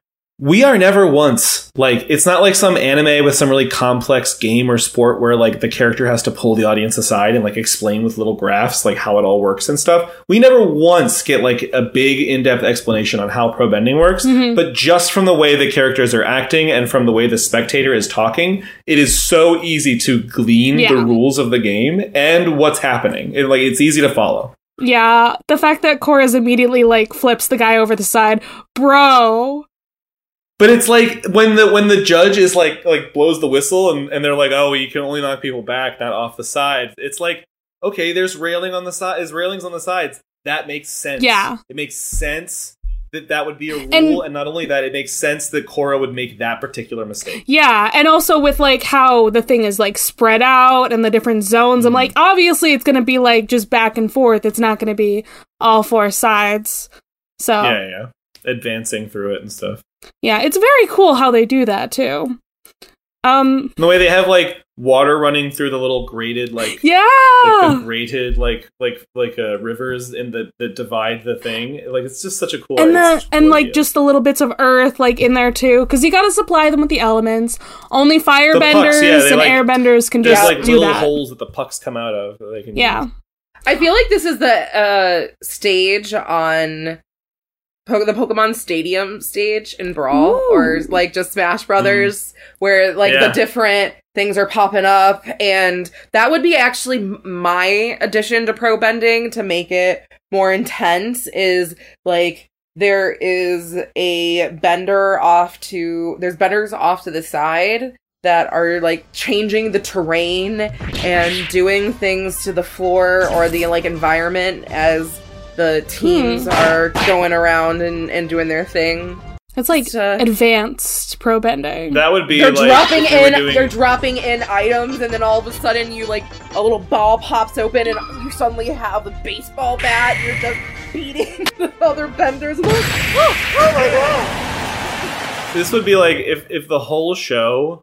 we are never once like it's not like some anime with some really complex game or sport where like the character has to pull the audience aside and like explain with little graphs like how it all works and stuff. We never once get like a big in-depth explanation on how pro bending works, Mhm. but just from the way the characters are acting and from the way the spectator is talking, it is so easy to glean Yeah. the rules of the game and what's happening. It, like it's easy to follow. Yeah. The fact that Korra's immediately like flips the guy over the side. Bro. But it's like when the when the judge is like like blows the whistle and, and they're like, oh, you can only knock people back, not off the side. It's like, okay, there's railing on the side, is railings on the sides. That makes sense. Yeah. it makes sense that that would be a rule, And- and, not only that, it makes sense that Korra would make that particular mistake. Yeah, and also with like how the thing is like spread out and the different zones. I'm mm. like, obviously it's gonna be like just back and forth. It's not gonna be all four sides. So Yeah, yeah, advancing through it and stuff. yeah, it's very cool how they do that too. Um, the way they have like water running through the little grated like yeah, like the grated like like like uh, rivers in the that divide the thing. Like it's just such a cool and the such cool and like idea. just the little bits of earth like in there too, because you got to supply them with the elements. Only firebenders pucks, yeah, and like- airbenders can just like do little that. holes that the pucks come out of. That they can Yeah, use. I feel like this is the uh stage on po- the Pokemon Stadium stage in Brawl Ooh. or like just Smash Brothers mm. where like Yeah. the different things are popping up and that would be actually my addition to pro bending to make it more intense is like there is a bender off to there's benders off to the side that are like changing the terrain and doing things to the floor or the like environment as the teams Hmm. are going around and, and doing their thing. it's like It's, uh, advanced pro bending. That would be They're like dropping if you were in doing- they're dropping in items and then all of a sudden you like a little ball pops open and you suddenly have a baseball bat and you're just beating (laughs) the other benders. And like, oh, oh my god! This would be like if if the whole show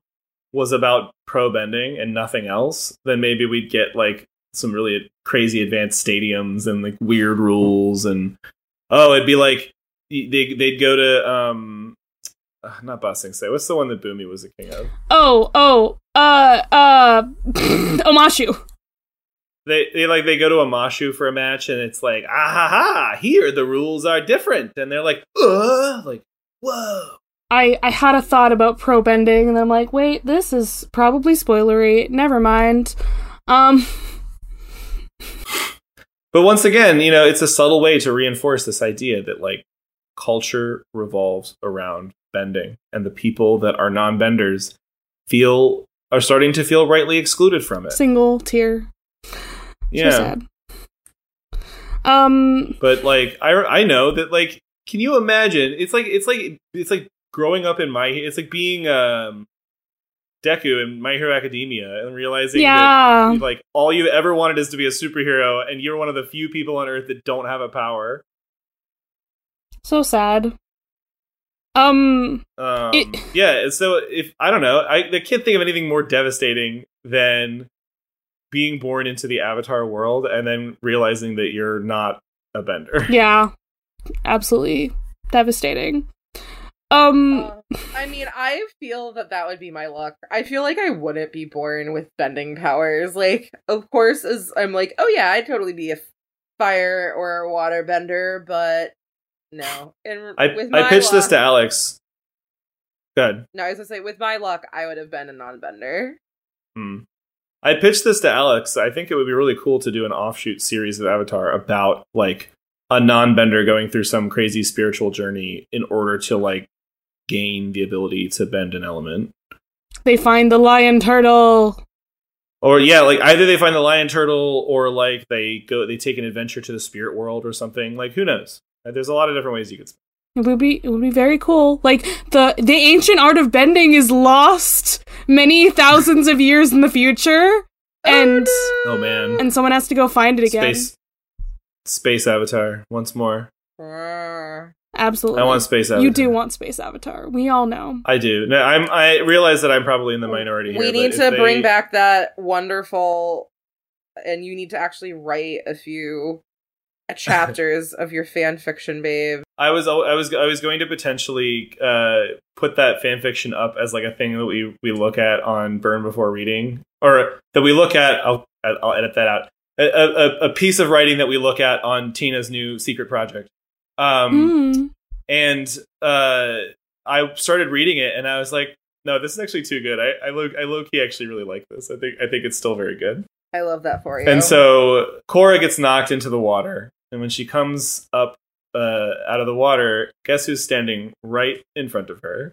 was about pro bending and nothing else, then maybe we'd get like some really crazy advanced stadiums and like weird rules and oh, it'd be like they they'd go to um, uh, not Ba Sing Se. What's the one that Bumi was the king of? Oh, oh, uh, uh, (laughs) Omashu. They they like they go to Omashu for a match, and it's like ah ha ha. Here the rules are different, and they're like uh like whoa. I I had a thought about pro bending, and I'm like, wait, this is probably spoilery. Never mind. Um, (laughs) But once again, you know, it's a subtle way to reinforce this idea that like culture revolves around bending, and the people that are non-benders feel are starting to feel rightly excluded from it. single tier. yeah, So sad. Um, but like I I know that like can you imagine? It's like it's like it's like growing up in my it's like being um Deku in My Hero Academia and realizing yeah. that like all you ever wanted is to be a superhero and you're one of the few people on earth that don't have a power. So sad. Um, Um, It- (laughs) yeah, so if I don't know, I, I can't think of anything more devastating than being born into the Avatar world and then realizing that you're not a bender. (laughs) yeah, absolutely devastating. Um, Uh, I mean, I feel that that would be my luck. I feel like I wouldn't be born with bending powers. Like, of course, as I'm like, oh yeah, I'd totally be a fire or a water bender, but no. And I with I my pitched this to Alex. Good. No, I was gonna say, with my luck, I would have been a non-bender. Hmm. I pitched this to Alex. I think it would be really cool to do an offshoot series of Avatar about like a non-bender going through some crazy spiritual journey in order to like gain the ability to bend an element. they find the lion turtle. Or yeah, like either they find the lion turtle or like they go they take an adventure to the spirit world or something. Like who knows? Uh, There's a lot of different ways you could spend. It would be it would be very cool. Like the the ancient art of bending is lost many thousands of years in the future, and Oh man. and someone has to go find it again. Space Space Avatar once more. Absolutely, I want Space Avatar. You do want space avatar. We all know. I do. No, I'm I realize that I'm probably in the minority here. we need if to they- bring back that wonderful, and you need to actually write a few chapters of your fan fiction, babe. I was I was I was going to potentially uh, put that fan fiction up as like a thing that we we look at on Burn Before Reading, or that we look at. I'll I'll edit that out. A, a, a piece of writing that we look at on Tina's new secret project. Um, Mm. and uh, I started reading it, and I was like, no, this is actually too good. I I low, I low key actually really like this. I think I think it's still very good. I love that for you. And so Korra gets knocked into the water, and when she comes up uh, out of the water, guess who's standing right in front of her?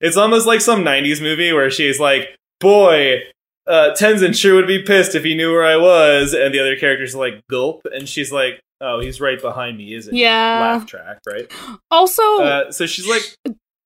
It's almost like some '90s movie where she's like, "Boy, uh, Tenzin sure would be pissed if he knew where I was," and the other characters are like, "Gulp," and she's like, "Oh, he's right behind me, isn't he?" Yeah. Laugh track, right? Also, Uh, so she's like,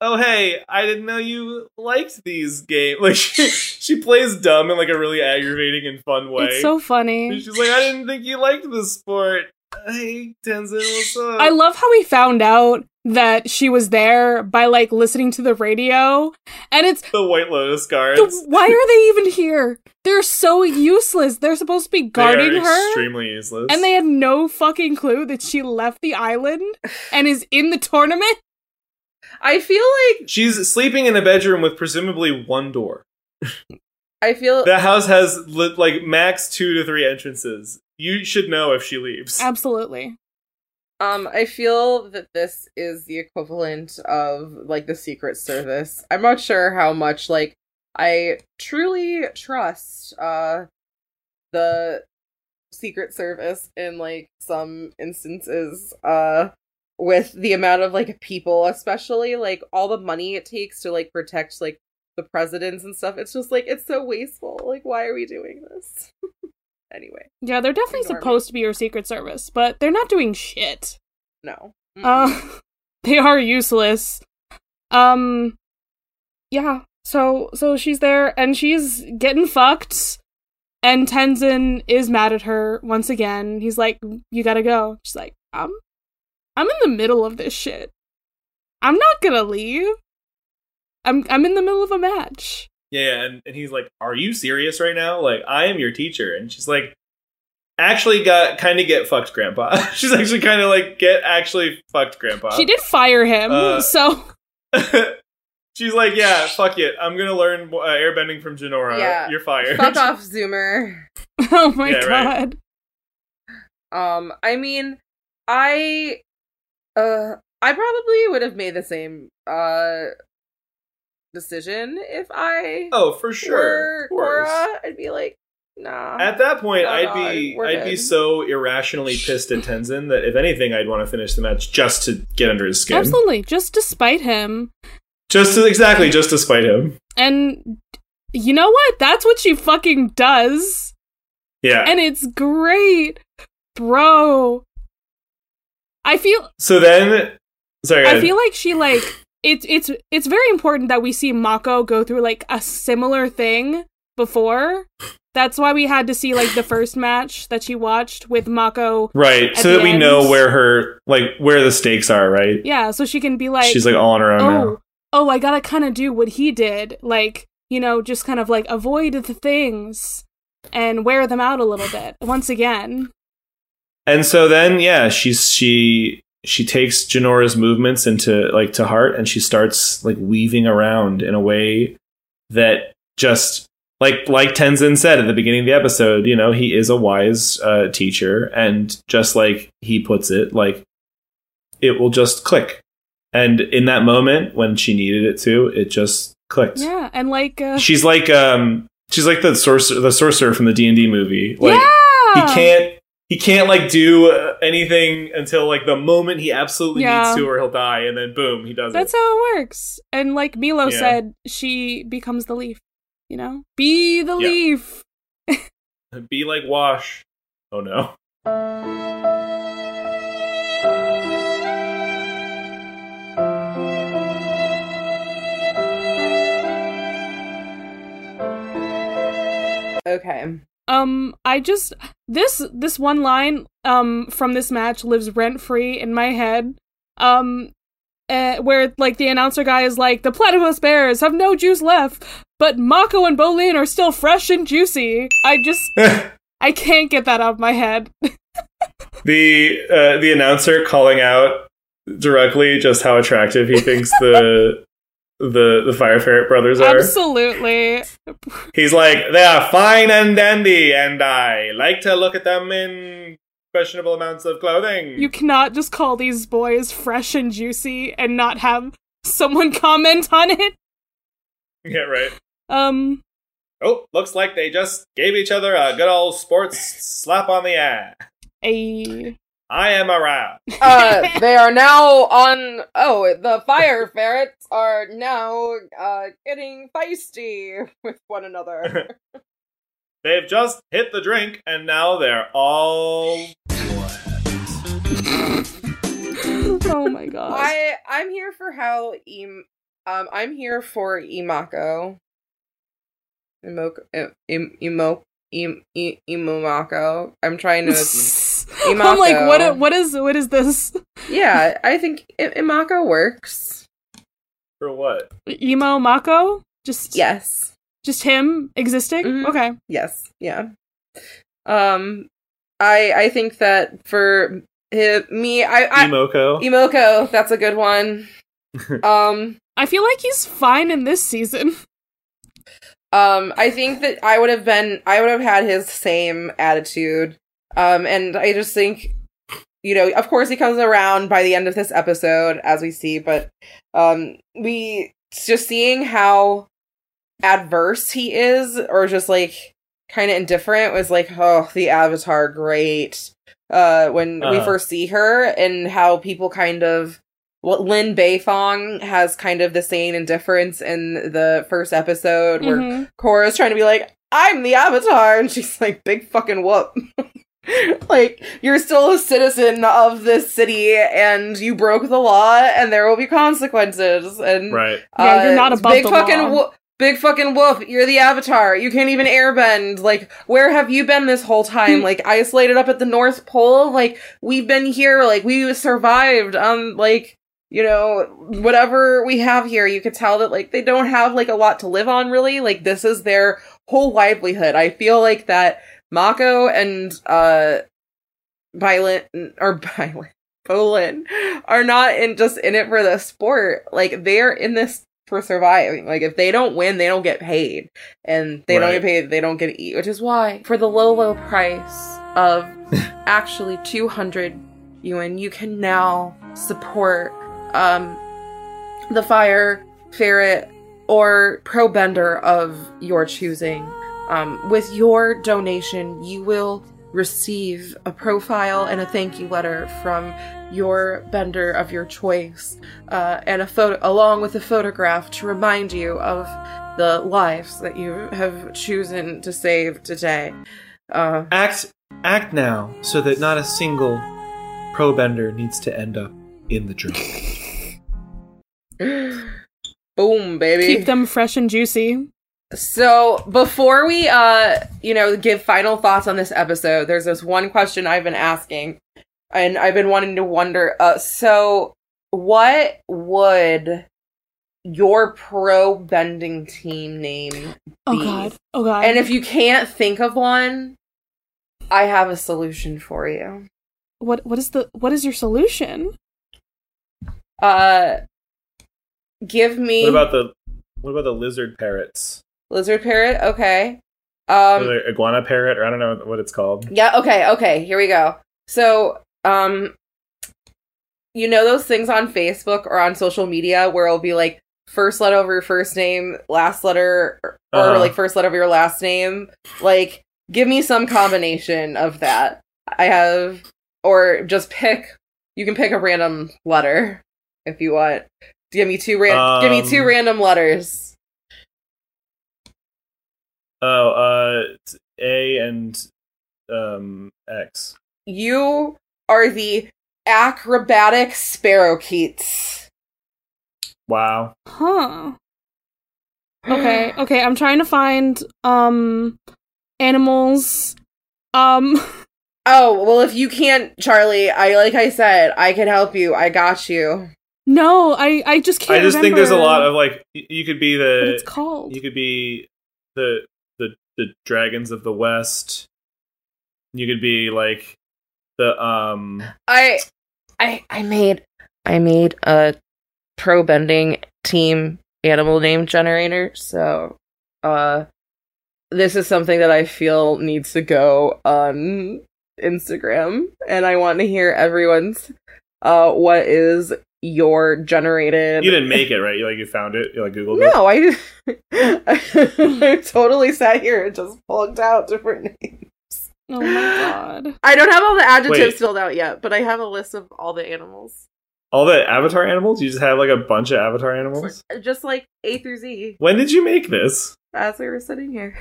"Oh hey, I didn't know you liked these games." (laughs) Like she, she plays dumb in like a really aggravating and fun way. it's so And funny. she's like, "I didn't think you liked this sport." Hey Tenzin, what's up? I love how we found out that she was there by like listening to the radio, and it's the White Lotus guards. the, why are they even here? They're so useless. They're supposed to be guarding they are her. extremely useless. And they had no fucking clue that she left the island (sighs) and is in the tournament. I feel like She's sleeping in a bedroom with presumably one door. I feel That house has li- like max two to three entrances. You should know if she leaves. Absolutely. Um I feel that this is the equivalent of like the Secret Service. I'm not sure how much like I truly trust uh the Secret Service in like some instances uh with the amount of like people especially like all the money it takes to like protect like the presidents and stuff. It's just like it's so wasteful. Like why are we doing this (laughs) anyway Yeah, they're definitely Ignore me. supposed to be your secret service, but they're not doing shit. no Mm-mm. Uh (laughs) they are useless. Um yeah. So so she's there and she's getting fucked. And Tenzin is mad at her once again. He's like, "You gotta go." She's like, "I'm, I'm in the middle of this shit. I'm not gonna leave. I'm, I'm in the middle of a match." Yeah, and, and he's like, Are you serious right now? Like, I am your teacher. And she's like, actually got kind of get fucked grandpa. (laughs) She's actually kind of like get actually fucked grandpa. She did fire him, Uh, so (laughs) She's like, yeah, fuck it. I'm gonna learn uh, airbending from Jinora. Yeah. You're fired. Fuck off, (laughs) Zoomer. oh my Yeah, right. god. Um, I mean, I, uh, I probably would have made the same uh decision if I Oh, for sure. were. Korra. I'd be like, nah. At that point, I'd God, be we're I'd be so irrationally pissed at Tenzin that if anything, I'd want to finish the match just to get under his skin. Absolutely. Just despite him. Just to, exactly, just to spite him. And you know what? That's what she fucking does. Yeah. And it's great. Bro. I feel so then, sorry. I feel like she like it's it's it's very important that we see Mako go through like a similar thing before. That's why we had to see like the first match that she watched with Mako. right, so that we end. know where her like where the stakes are. Right. Yeah, so she can be like She's like all on her own oh, now. oh, oh, I gotta kind of do what he did, like you know, just kind of like avoid the things and wear them out a little bit once again. And so then, yeah, she's she she takes Jinora's movements into like to heart, and she starts like weaving around in a way that just like like Tenzin said at the beginning of the episode. You know, he is a wise uh, teacher, and just like he puts it, like it will just click. And in that moment when she needed it to, it just clicked. Yeah, and like uh, She's like um she's like the sorcerer the sorcerer from the D and D movie. Like yeah, he can't he can't like do uh, anything until like the moment he absolutely Yeah. needs to or he'll die and then boom he does That's it how it works. And like Milo Yeah. said, she becomes the leaf. You know, be the Yeah. leaf. (laughs) be like wash oh no okay. Um, I just this this one line um from this match lives rent free in my head. Um, uh, where like the announcer guy is like, the platypus bears have no juice left, but Mako and Bolin are still fresh and juicy. I just (laughs) I can't get that out of my head. (laughs) the uh, the announcer calling out directly just how attractive he thinks the (laughs) the the fire ferret brothers are Absolutely. he's like they are fine and dandy and i like to look at them in questionable amounts of clothing You cannot just call these boys fresh and juicy and not have someone (laughs) comment on it. yeah right Um, Oh, looks like they just gave each other a good old sports slap on the ass. a I am around. (laughs) Uh, (laughs) they are now on. Oh, the fire ferrets are now uh getting feisty (laughs) with one another. They've just hit the drink and now they're all. oh my god. I I'm here for how em um I'm here for Imako. Imoko im, imo im, im, Imomako. I'm trying to (laughs) I'm like, what? What is? What is this? Yeah, I think I- Imako works. For what? Emo Mako? Just Yes. just him existing. Mhm. Okay. Yes. Yeah. Um I I think that for hi- me I, I Emoko. Imoko, that's a good one. (laughs) um I feel like he's fine in this season. Um, I think that I would have been, I would have had his same attitude. Um, and I just think, you know, of course he comes around by the end of this episode, as we see, but, um, we just seeing how adverse he is, or just like kind of indifferent, was like, oh, the Avatar, great. Uh, when we Uh-huh. first see her and how people kind of what Lin Beifong has kind of the same indifference in the first episode where Mhm. Korra's trying to be like, I'm the Avatar, and she's like, big fucking whoop. (laughs) (laughs) like, you're still a citizen of this city, and you broke the law, and there will be consequences. And Right. Yeah, you're not above big the fucking law. whoop. Big fucking whoop, you're the avatar. You can't even airbend. Like, where have you been this whole time? Hmm. like, isolated up at the North Pole? Like, we've been here, like, we survived on, like, you know, whatever we have here. You could tell that, like, they don't have, like, a lot to live on, really. Like, this is their whole livelihood. I feel like that Mako and uh Violent or (laughs) Violent Bolin are not in just in it for the sport. Like they're in this for surviving. Like if they don't win, they don't get paid. And they don't get paid, they don't get to eat. Which is why for the low, low price of (laughs) actually two hundred yuan, you can now support um the fire ferret or pro bender of your choosing. Um, with your donation, you will receive a profile and a thank you letter from your bender of your choice, uh, and a photo along with a photograph to remind you of the lives that you have chosen to save today. Uh, Act act now so that not a single pro bender needs to end up in the drink. (gasps) boom, baby. Keep them fresh and juicy. So before we uh you know give final thoughts on this episode, there's this one question I've been asking and I've been wanting to wonder uh so what would your pro bending team name be? Oh god. Oh god. And if you can't think of one, I have a solution for you. what what is the what is your solution? Uh give me What about the what about the lizard parrots? Lizard parrot, okay. Um iguana parrot, or I don't know what it's called. Yeah, okay, okay, here we go. So, um you know those things on Facebook or on social media where it'll be like first letter of your first name, last letter or, or, Uh-huh. like first letter of your last name? Like give me some combination of that. I have or just pick you can pick a random letter if you want. Give me two ran- give me two Um, random letters. Oh, uh, it's A and um X. You are the acrobatic sparrowkeets. Wow. Huh. Okay. (gasps) Okay, I'm trying to find um animals um (laughs) Oh, well, if you can't, Charlie, I like I said, I can help you. I got you. no, I I just can't I just think there's a lot of like you could be what the it's called. you could be the the dragons of the west. You could be like the um I, I, I made, I made a pro bending team animal name generator. So, uh, this is something that I feel needs to go on Instagram, and I want to hear everyone's, uh, what is your generated? you didn't make it right. You like you found it. You like Googled it. No, I, (laughs) I totally sat here and just plugged out different names. oh my god. (laughs) I don't have all the adjectives Wait. filled out yet, but I have a list of all the animals. All the avatar animals. You just have like a bunch of avatar animals. Just like A through Z When did you make this? as we were sitting here.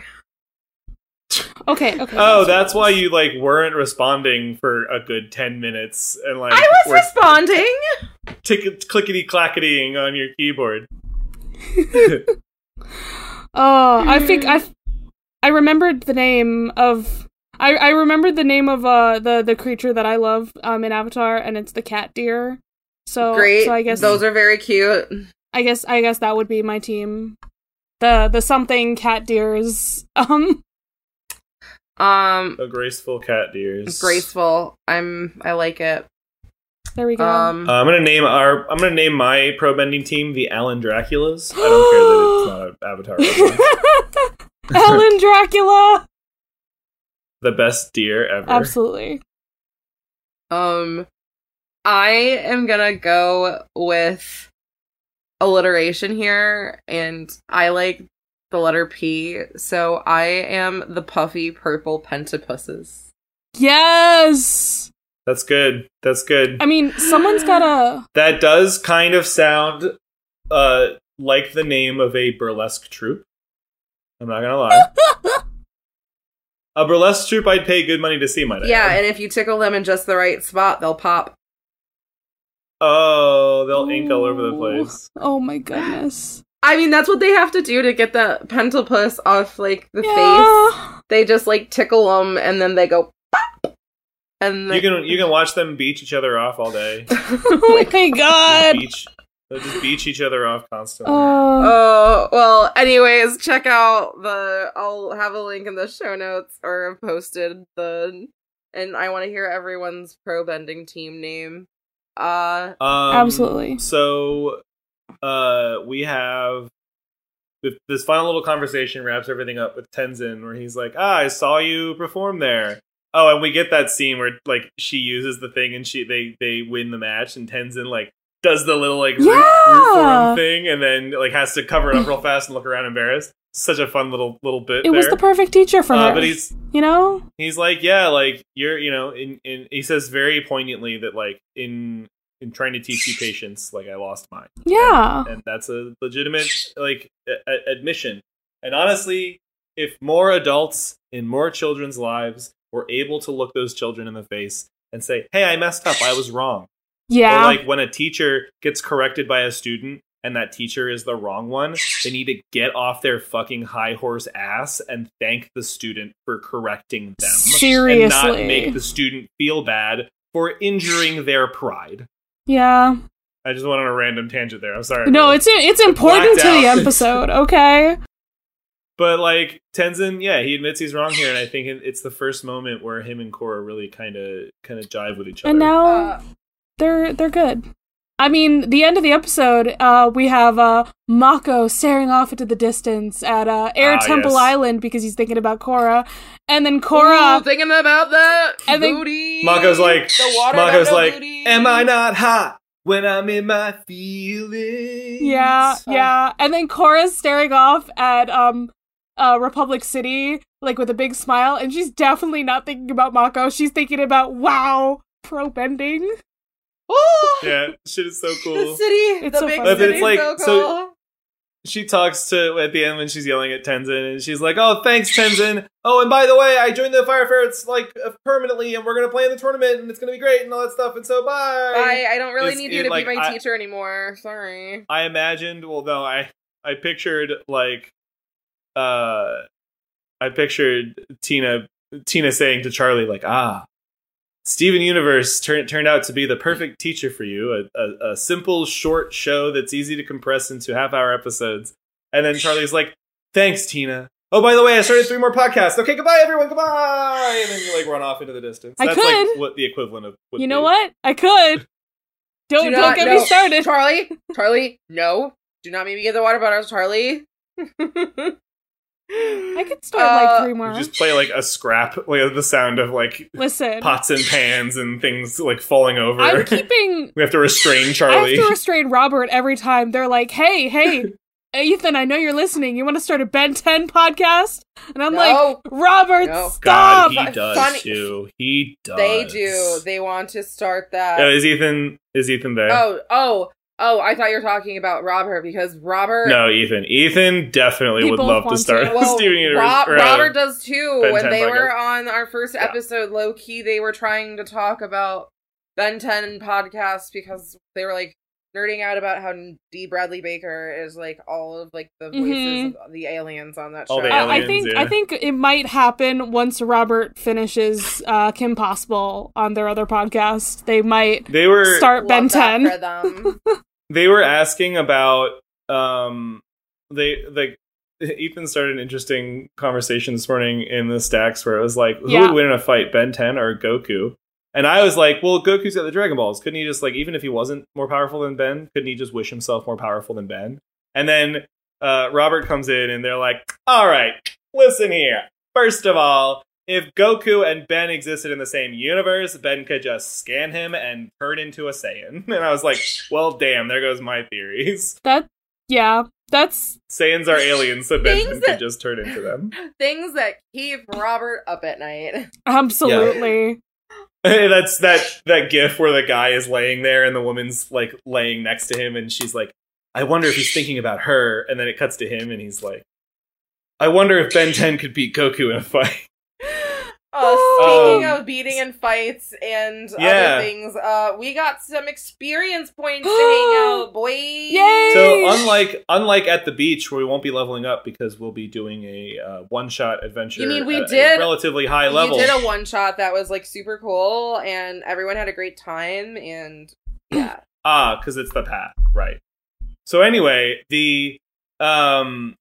Okay, okay. (laughs) Oh, that's why you like weren't responding for a good ten minutes and like I was responding. tick- clickety clacketying on your keyboard. (laughs) Oh, I think I I remembered the name of I I remembered the name of uh the the creature that I love um in Avatar and it's the cat deer. So Great. so I guess those are very cute. I guess I guess that would be my team. The the something cat deers. (laughs) Um Um, A graceful cat deers. graceful. I'm. I like it. there we go. Um, Uh, I'm gonna name our. I'm gonna name my pro bending team the Alan Draculas. I don't care that it's not an Avatar. (laughs) reference. Ellen Dracula. (laughs) the best deer ever. Absolutely. Um, I am gonna go with alliteration here, and I like the letter P, so I am the puffy purple pentapusses. Yes. That's good. That's good. I mean, someone's gotta. (gasps) That does kind of sound uh like the name of a burlesque troupe. I'm not gonna lie. (laughs) a burlesque troupe I'd pay good money to see, might I Yeah, add. and if you tickle them in just the right spot, they'll pop. Oh, they'll ink all over the place. Oh my goodness. I mean, that's what they have to do to get the pentapus off, like, the face. They just, like, tickle them, and then they go pop! And You can you can watch them beat each other off all day. (laughs) oh (laughs) my god. beach They'll just beach each other off constantly. Uh, Oh, well, anyways, check out the I'll have a link in the show notes or I've posted the and I want to hear everyone's pro bending team name. Uh Um, Absolutely. So, uh, we have this final little conversation wraps everything up with Tenzin, where he's like, "Ah, I saw you perform there." Oh, and we get that scene where like she uses the thing and she they they win the match, and Tenzin like does the little like root, root for him thing, and then like has to cover it up real (laughs) fast and look around embarrassed. Such a fun little little bit. it was there. the perfect teacher for Uh, her. but he's you know? he's like yeah like you're you know in, in he says very poignantly that like in in trying to teach you (laughs) patience like i lost mine Yeah. and that's a legitimate like a- admission and honestly if more adults in more children's lives were able to look those children in the face and say hey i messed up i was wrong Yeah. or like when a teacher gets corrected by a student and that teacher is the wrong one, they need to get off their fucking high horse ass and thank the student for correcting them. Seriously. And not make the student feel bad for injuring their pride. Yeah. I just went on a random tangent there. I'm sorry. No, it's it's important to the (laughs) episode, okay? But like Tenzin, yeah, he admits he's wrong here, and I think it's the first moment where him and Korra really kind of kind of jive with each other. And now uh, they're they're good. I mean, the end of the episode, uh, we have uh, Mako staring off into the distance at uh, Air Ah, Temple yes. Island because he's thinking about Korra, and then Korra. Ooh, thinking about that And then- booty. Mako's like, the water Mako's got no like, booty. am I not hot when I'm in my feelings? yeah, Oh. yeah, and then Korra's staring off at um, uh, Republic City like with a big smile, and she's definitely not thinking about Mako. She's thinking about wow, pro bending. Ooh, (laughs) Yeah, shit is so cool. the cool. city, It's the so big funny. City, it's like- so cool. so- She talks to at the end when she's yelling at Tenzin, and she's like, "Oh, thanks, Tenzin. Oh, and by the way, I joined the Fire Ferrets like uh, permanently, and we're gonna play in the tournament, and it's gonna be great, and all that stuff. And so, bye." I, I don't really It's- need you it, to like, be my I- teacher anymore. Sorry. I imagined. Well, no, I I pictured like, uh, I pictured Tina Tina saying to Charlie like, "Ah, Steven Universe turned turned out to be the perfect teacher for you. A, a, a simple, short show that's easy to compress into half hour episodes." And then Charlie's like, "Thanks, Tina." Oh, by the way, I started three more podcasts. Okay, goodbye, everyone. Goodbye. And then you like run off into the distance. I That's like could. what the equivalent of. would You know be. what? I could. Don't Do don't not- get no. me started. Charlie, Charlie, no. Do not make me get the water bottles, Charlie. (laughs) I could start Uh, like three more. just play like a scrap, like the sound of like Listen, pots and pans and things like falling over. I'm (laughs) keeping. we have to restrain Charlie. I have to restrain Robert every time they're like, "Hey, hey, Ethan, I know you're listening. You want to start a Ben 10 podcast?" And I'm like, No. "Robert, No. stop!" God, he does Funny- too. He does. They do. They want to start that. Oh, is Ethan? Is Ethan there? oh, oh, oh! I thought you were talking about Robert because Robert. No, Ethan. Ethan definitely would love to start to. a (laughs) Well, Steven Universe. Rob- uh, Robert does too. Ben when 10 they were on our first Yeah. episode, low key, they were trying to talk about Ben 10 podcast because they were like nerding out about how D. Bradley Baker is like all of like the voices Mhm. of the aliens on that All show. the I- I think yeah. I think it might happen once Robert finishes uh, Kim Possible on their other podcast. They might They were start Ben Love (laughs) that 10. for them. they were asking about um they like Ethan started an interesting conversation this morning in the stacks where it was like, who Yeah. would win in a fight, Ben 10 or Goku? And I was like, well, Goku's got the Dragon Balls. Couldn't he just like, even if he wasn't more powerful than Ben, couldn't he just wish himself more powerful than Ben? And then uh, Robert comes in and they're like, all right, listen here. First of all, if Goku and Ben existed in the same universe, Ben could just scan him and turn into a Saiyan. (laughs) And I was like, well, damn, there goes my theories. That yeah, that's Saiyans are aliens, so Ben Things could just turn into them. (laughs) Things that keep Robert up at night. absolutely. (laughs) That's that that gif where the guy is laying there and the woman's like laying next to him and she's like, I wonder if he's thinking about her, and then it cuts to him and he's like, I wonder if Ben 10 could beat Goku in a fight. Uh, speaking Um, of beating and fights and Yeah. other things, uh, we got some experience points to hang (gasps) out, boy. Yay! So unlike unlike at the beach where we won't be leveling up because we'll be doing a uh, one shot adventure. You mean we at a did- relatively high level? You did a one shot that was like super cool, and everyone had a great time. And (clears throat) yeah, ah, because it's the path, right? so anyway, the um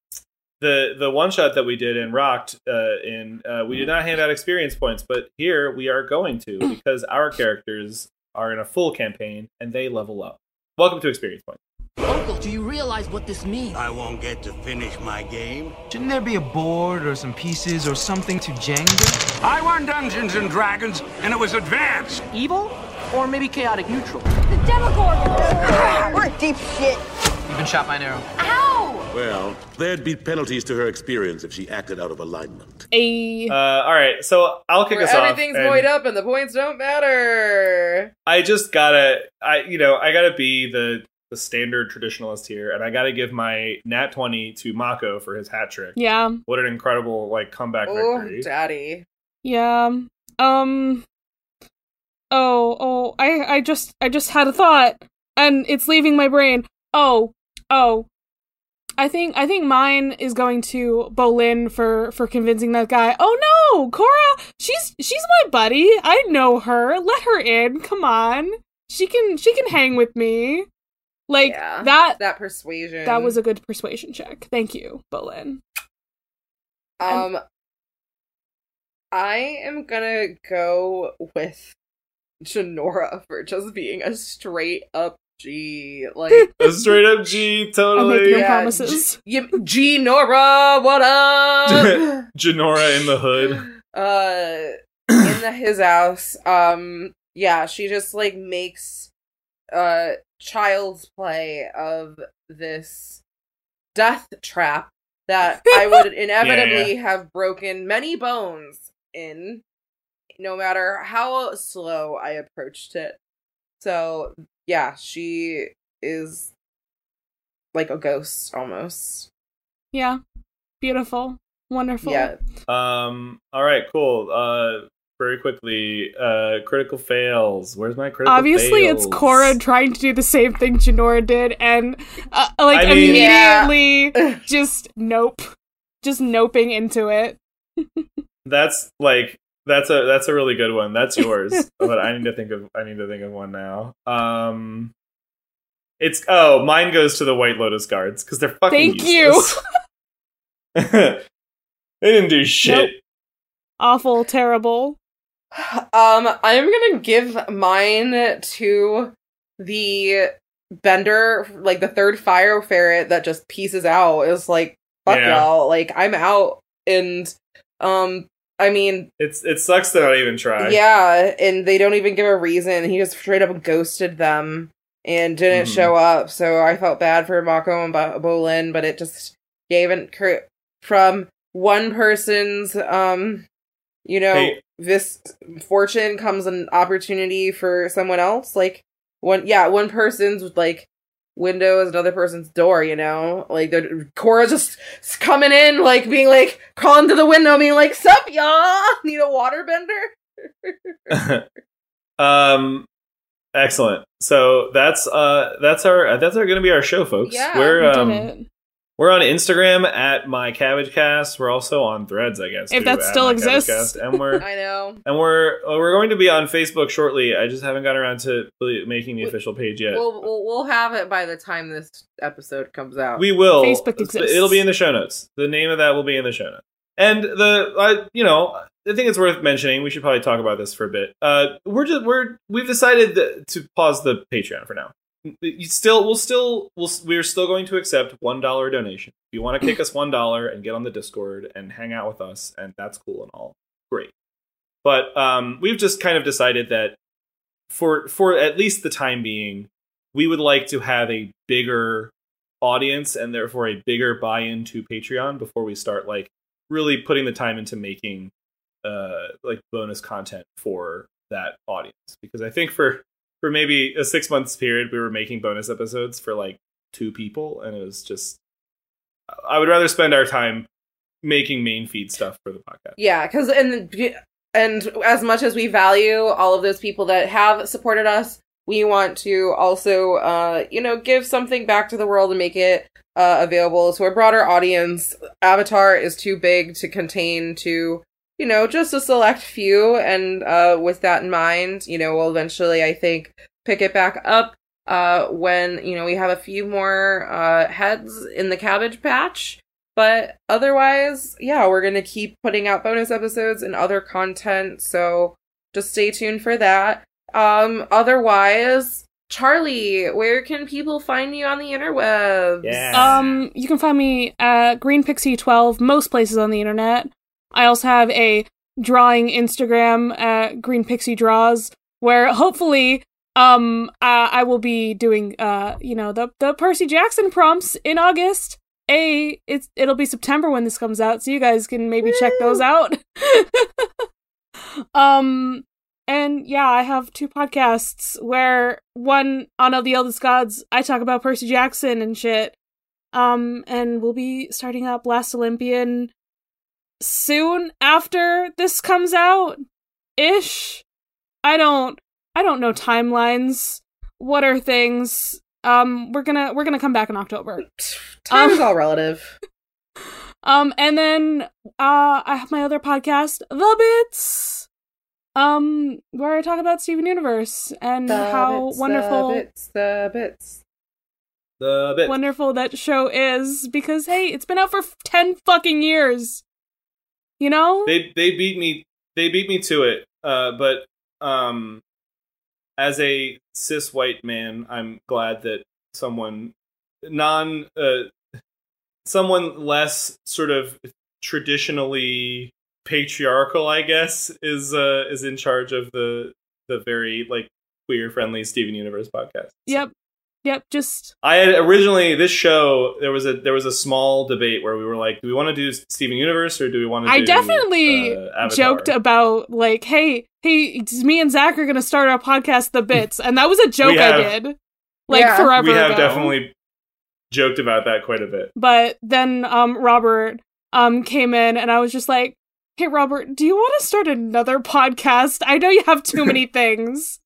the the one shot that we did in rocked uh in uh we did not hand out experience points, but here we are going to (clears throat) because our characters are in a full campaign and they level up. Welcome to experience points. Uncle, do you realize what this means? I won't get to finish my game. Shouldn't there be a board or some pieces or something to Jenga? I won Dungeons and Dragons, and it was advanced. Evil? Or maybe chaotic neutral? The Demogorgon! We're deep shit. You've been shot by an arrow. Ow! Well, there'd be penalties to her experience if she acted out of alignment. A Uh all right, so I'll kick Where us off. everything's and void up and the points don't matter. I just gotta I you know, I gotta be the the standard traditionalist here, and I gotta give my nat twenty to Mako for his hat trick. yeah, What an incredible like comeback Oh, victory. daddy. yeah. Um. Oh, oh. I, I just, I just had a thought, and it's leaving my brain. Oh, oh. I think, I think mine is going to Bolin for for convincing that guy. Oh no, Korra, she's she's my buddy. I know her. Let her in. Come on. She can she can hang with me. Like Yeah. that. That persuasion. That was a good persuasion check. Thank you, Bolin. Um, I am gonna go with Jinora for just being a straight up G. Like, (laughs) A straight up G, I'm totally. making Yeah, promises. G, G Nora, what up? (laughs) Jinora in the hood. (laughs) uh, in the, his house. Um, yeah, she just like makes uh child's play of this death trap that I would inevitably have broken many bones in, no matter how slow I approached it. So yeah, she is like a ghost almost. Yeah. Beautiful. Wonderful. Yeah. Um. All right. Cool. Uh. Very quickly. Uh. Critical fails. Where's my critical? Obviously, it's? Korra trying to do the same thing Jinora did, and uh, like I mean- immediately just nope, just noping into it. (laughs) That's like that's a that's a really good one. That's yours. (laughs) but I need to think of I need to think of one now. Um. It's oh mine goes to the White Lotus guards because they're fucking. Thank you. (laughs) they didn't do shit. Nope. Awful, terrible. Um, I'm gonna give mine to the bender, like the third fire ferret that just pieces out. Is like, fuck Yeah. y'all, like I'm out, and um, I mean, It's it sucks to not even try. yeah, and they don't even give a reason. He just straight up ghosted them and didn't Mhm. show up. So I felt bad for Mako and Bo- Bolin, but it just gave it cr- from one person's um, you know, Hey. this fortune comes an opportunity for someone else. Like one, yeah, one person's like window is another person's door. You know, like the Korra just coming in, like being like crawling to the window, being like, "Sup, y'all? (laughs) Need a waterbender?" (laughs) um excellent so that's uh that's our that's our gonna be our show folks Yeah, we're We did um it. We're on instagram at my cabbage cast we're also on threads i guess If too, that still exists. Cast. and we're (laughs) I know. and we're uh, we're going to be on facebook shortly i just haven't gotten around to really making the official page yet We'll, we'll we'll have it by the time this episode comes out. we will Facebook exists. it'll be in the show notes the name of that will be in the show notes and the I, you know I think it's worth mentioning. We should probably talk about this for a bit. Uh, we're just we're we've decided to pause the Patreon for now. You still we'll still we'll, we're still going to accept one dollar donation. If you want to kick us one dollar and get on the Discord and hang out with us, and that's cool and all, great. But um, we've just kind of decided that for for at least the time being, we would like to have a bigger audience and therefore a bigger buy-in to Patreon before we start like really putting the time into making uh like bonus content for that audience because I think for for maybe a 6 months period we were making bonus episodes for like two people and it was just I would rather spend our time making main feed stuff for the podcast. Yeah, because and and as much as we value all of those people that have supported us, we want to also, uh, you know, give something back to the world and make it uh, available to a broader audience. Avatar is too big to contain to, you know, just a select few. And uh, with that in mind, you know, we'll eventually, I think, pick it back up. uh, when you know we have a few more uh, heads in the Cabbage Patch. But otherwise, yeah, we're gonna keep putting out bonus episodes and other content. So just stay tuned for that. Um, otherwise, Charlie, where can people find you on the interwebs? Um, you can find me at Green Pixie 12 most places on the internet. I also have a drawing Instagram at Green Pixie Draws, where hopefully um uh, I will be doing uh you know the the Percy Jackson prompts in August. A it's it'll be September when this comes out, so you guys can maybe check those out. (laughs) um and yeah, I have two podcasts where one on of the Eldest Gods, I talk about Percy Jackson and shit. Um, and we'll be starting up Last Olympian soon after this comes out ish. I don't I don't know timelines. What are things? Um, we're gonna we're gonna come back in October. Time is Um, all relative. (laughs) Um, and then uh, I have my other podcast, The Bits, um, where I talk about Steven Universe and The how bits, wonderful, the bits, the bits. The bit. wonderful that show is. Because hey, it's been out for ten fucking years. You know, They they beat me they beat me to it. Uh, but um, as a cis white man, I'm glad that someone non uh, someone less sort of traditionally patriarchal, I guess, is uh is in charge of the the very like queer friendly Steven Universe podcast. Yep, yep. Just I had originally this show there was a there was a small debate where we were like, do we want to do Steven Universe or do we want to? I do, definitely uh, joked about like, hey, hey, me and Zach are gonna start our podcast, The Bits, and that was a (laughs) joke I did, like Yeah. forever we have ago. definitely joked about that quite a bit. but then um Robert um came in and I was just like, "Hey Robert, do you want to start another podcast? I know you have too many (laughs) things."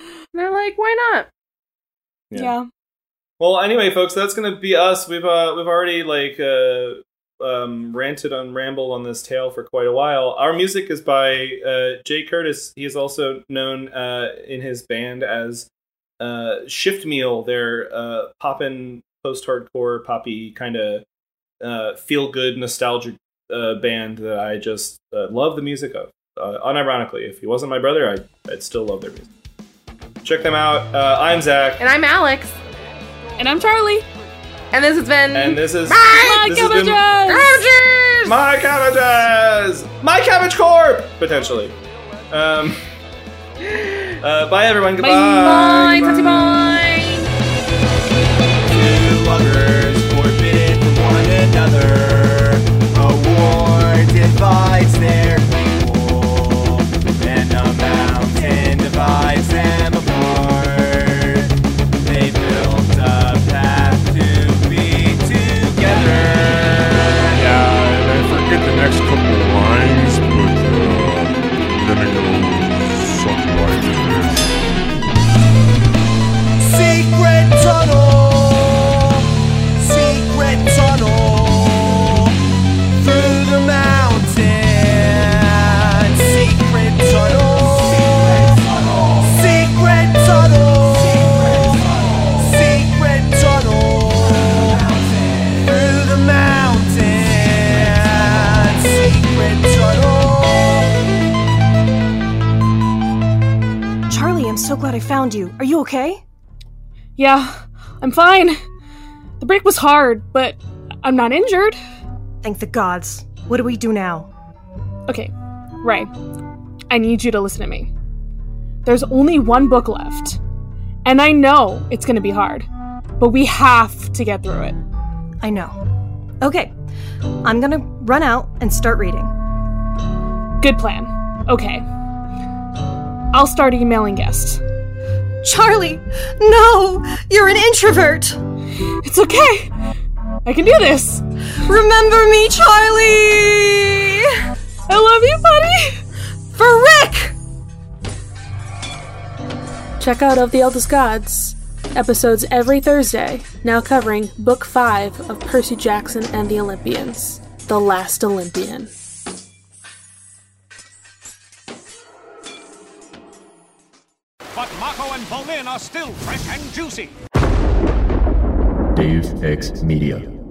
And they're like, why not? Yeah. Well, anyway, folks, that's gonna be us. We've uh we've already like uh um ranted on rambled on this tale for quite a while. Our music is by uh Jay Curtis. He is also known uh in his band as uh Shift Meal. They're uh poppin' post hardcore poppy kind of uh feel good nostalgic uh band that I just uh, love the music of. Uh, unironically, if he wasn't my brother, I'd, I'd still love their music. Check them out. Uh, I'm Zach. And I'm Alex. And I'm Charlie. And this has been And this is My this has cabbages! My cabbages! My cabbage corp! Potentially. Um. (laughs) Uh, bye, everyone. Goodbye. Bye, Tootsie Bye. Two lovers forbidden from one another. A war divides their people, and a mountain divides glad I found you. Are you okay? Yeah, I'm fine. The break was hard, but I'm not injured. Thank the gods. What do we do now? Okay, Ray, I need you to listen to me. There's only one book left, and I know it's gonna be hard, but we have to get through it. I know. Okay, I'm gonna run out and start reading. Good plan. Okay. I'll start emailing guests. Charlie! No! You're an introvert! It's okay! I can do this! Remember me, Charlie! I love you, buddy! For Rick! Check out Of the Eldest Gods. Episodes every Thursday, now covering Book 5 of Percy Jackson and the Olympians The Last Olympian. And Bolin are still fresh and juicy. Deus Ex Media.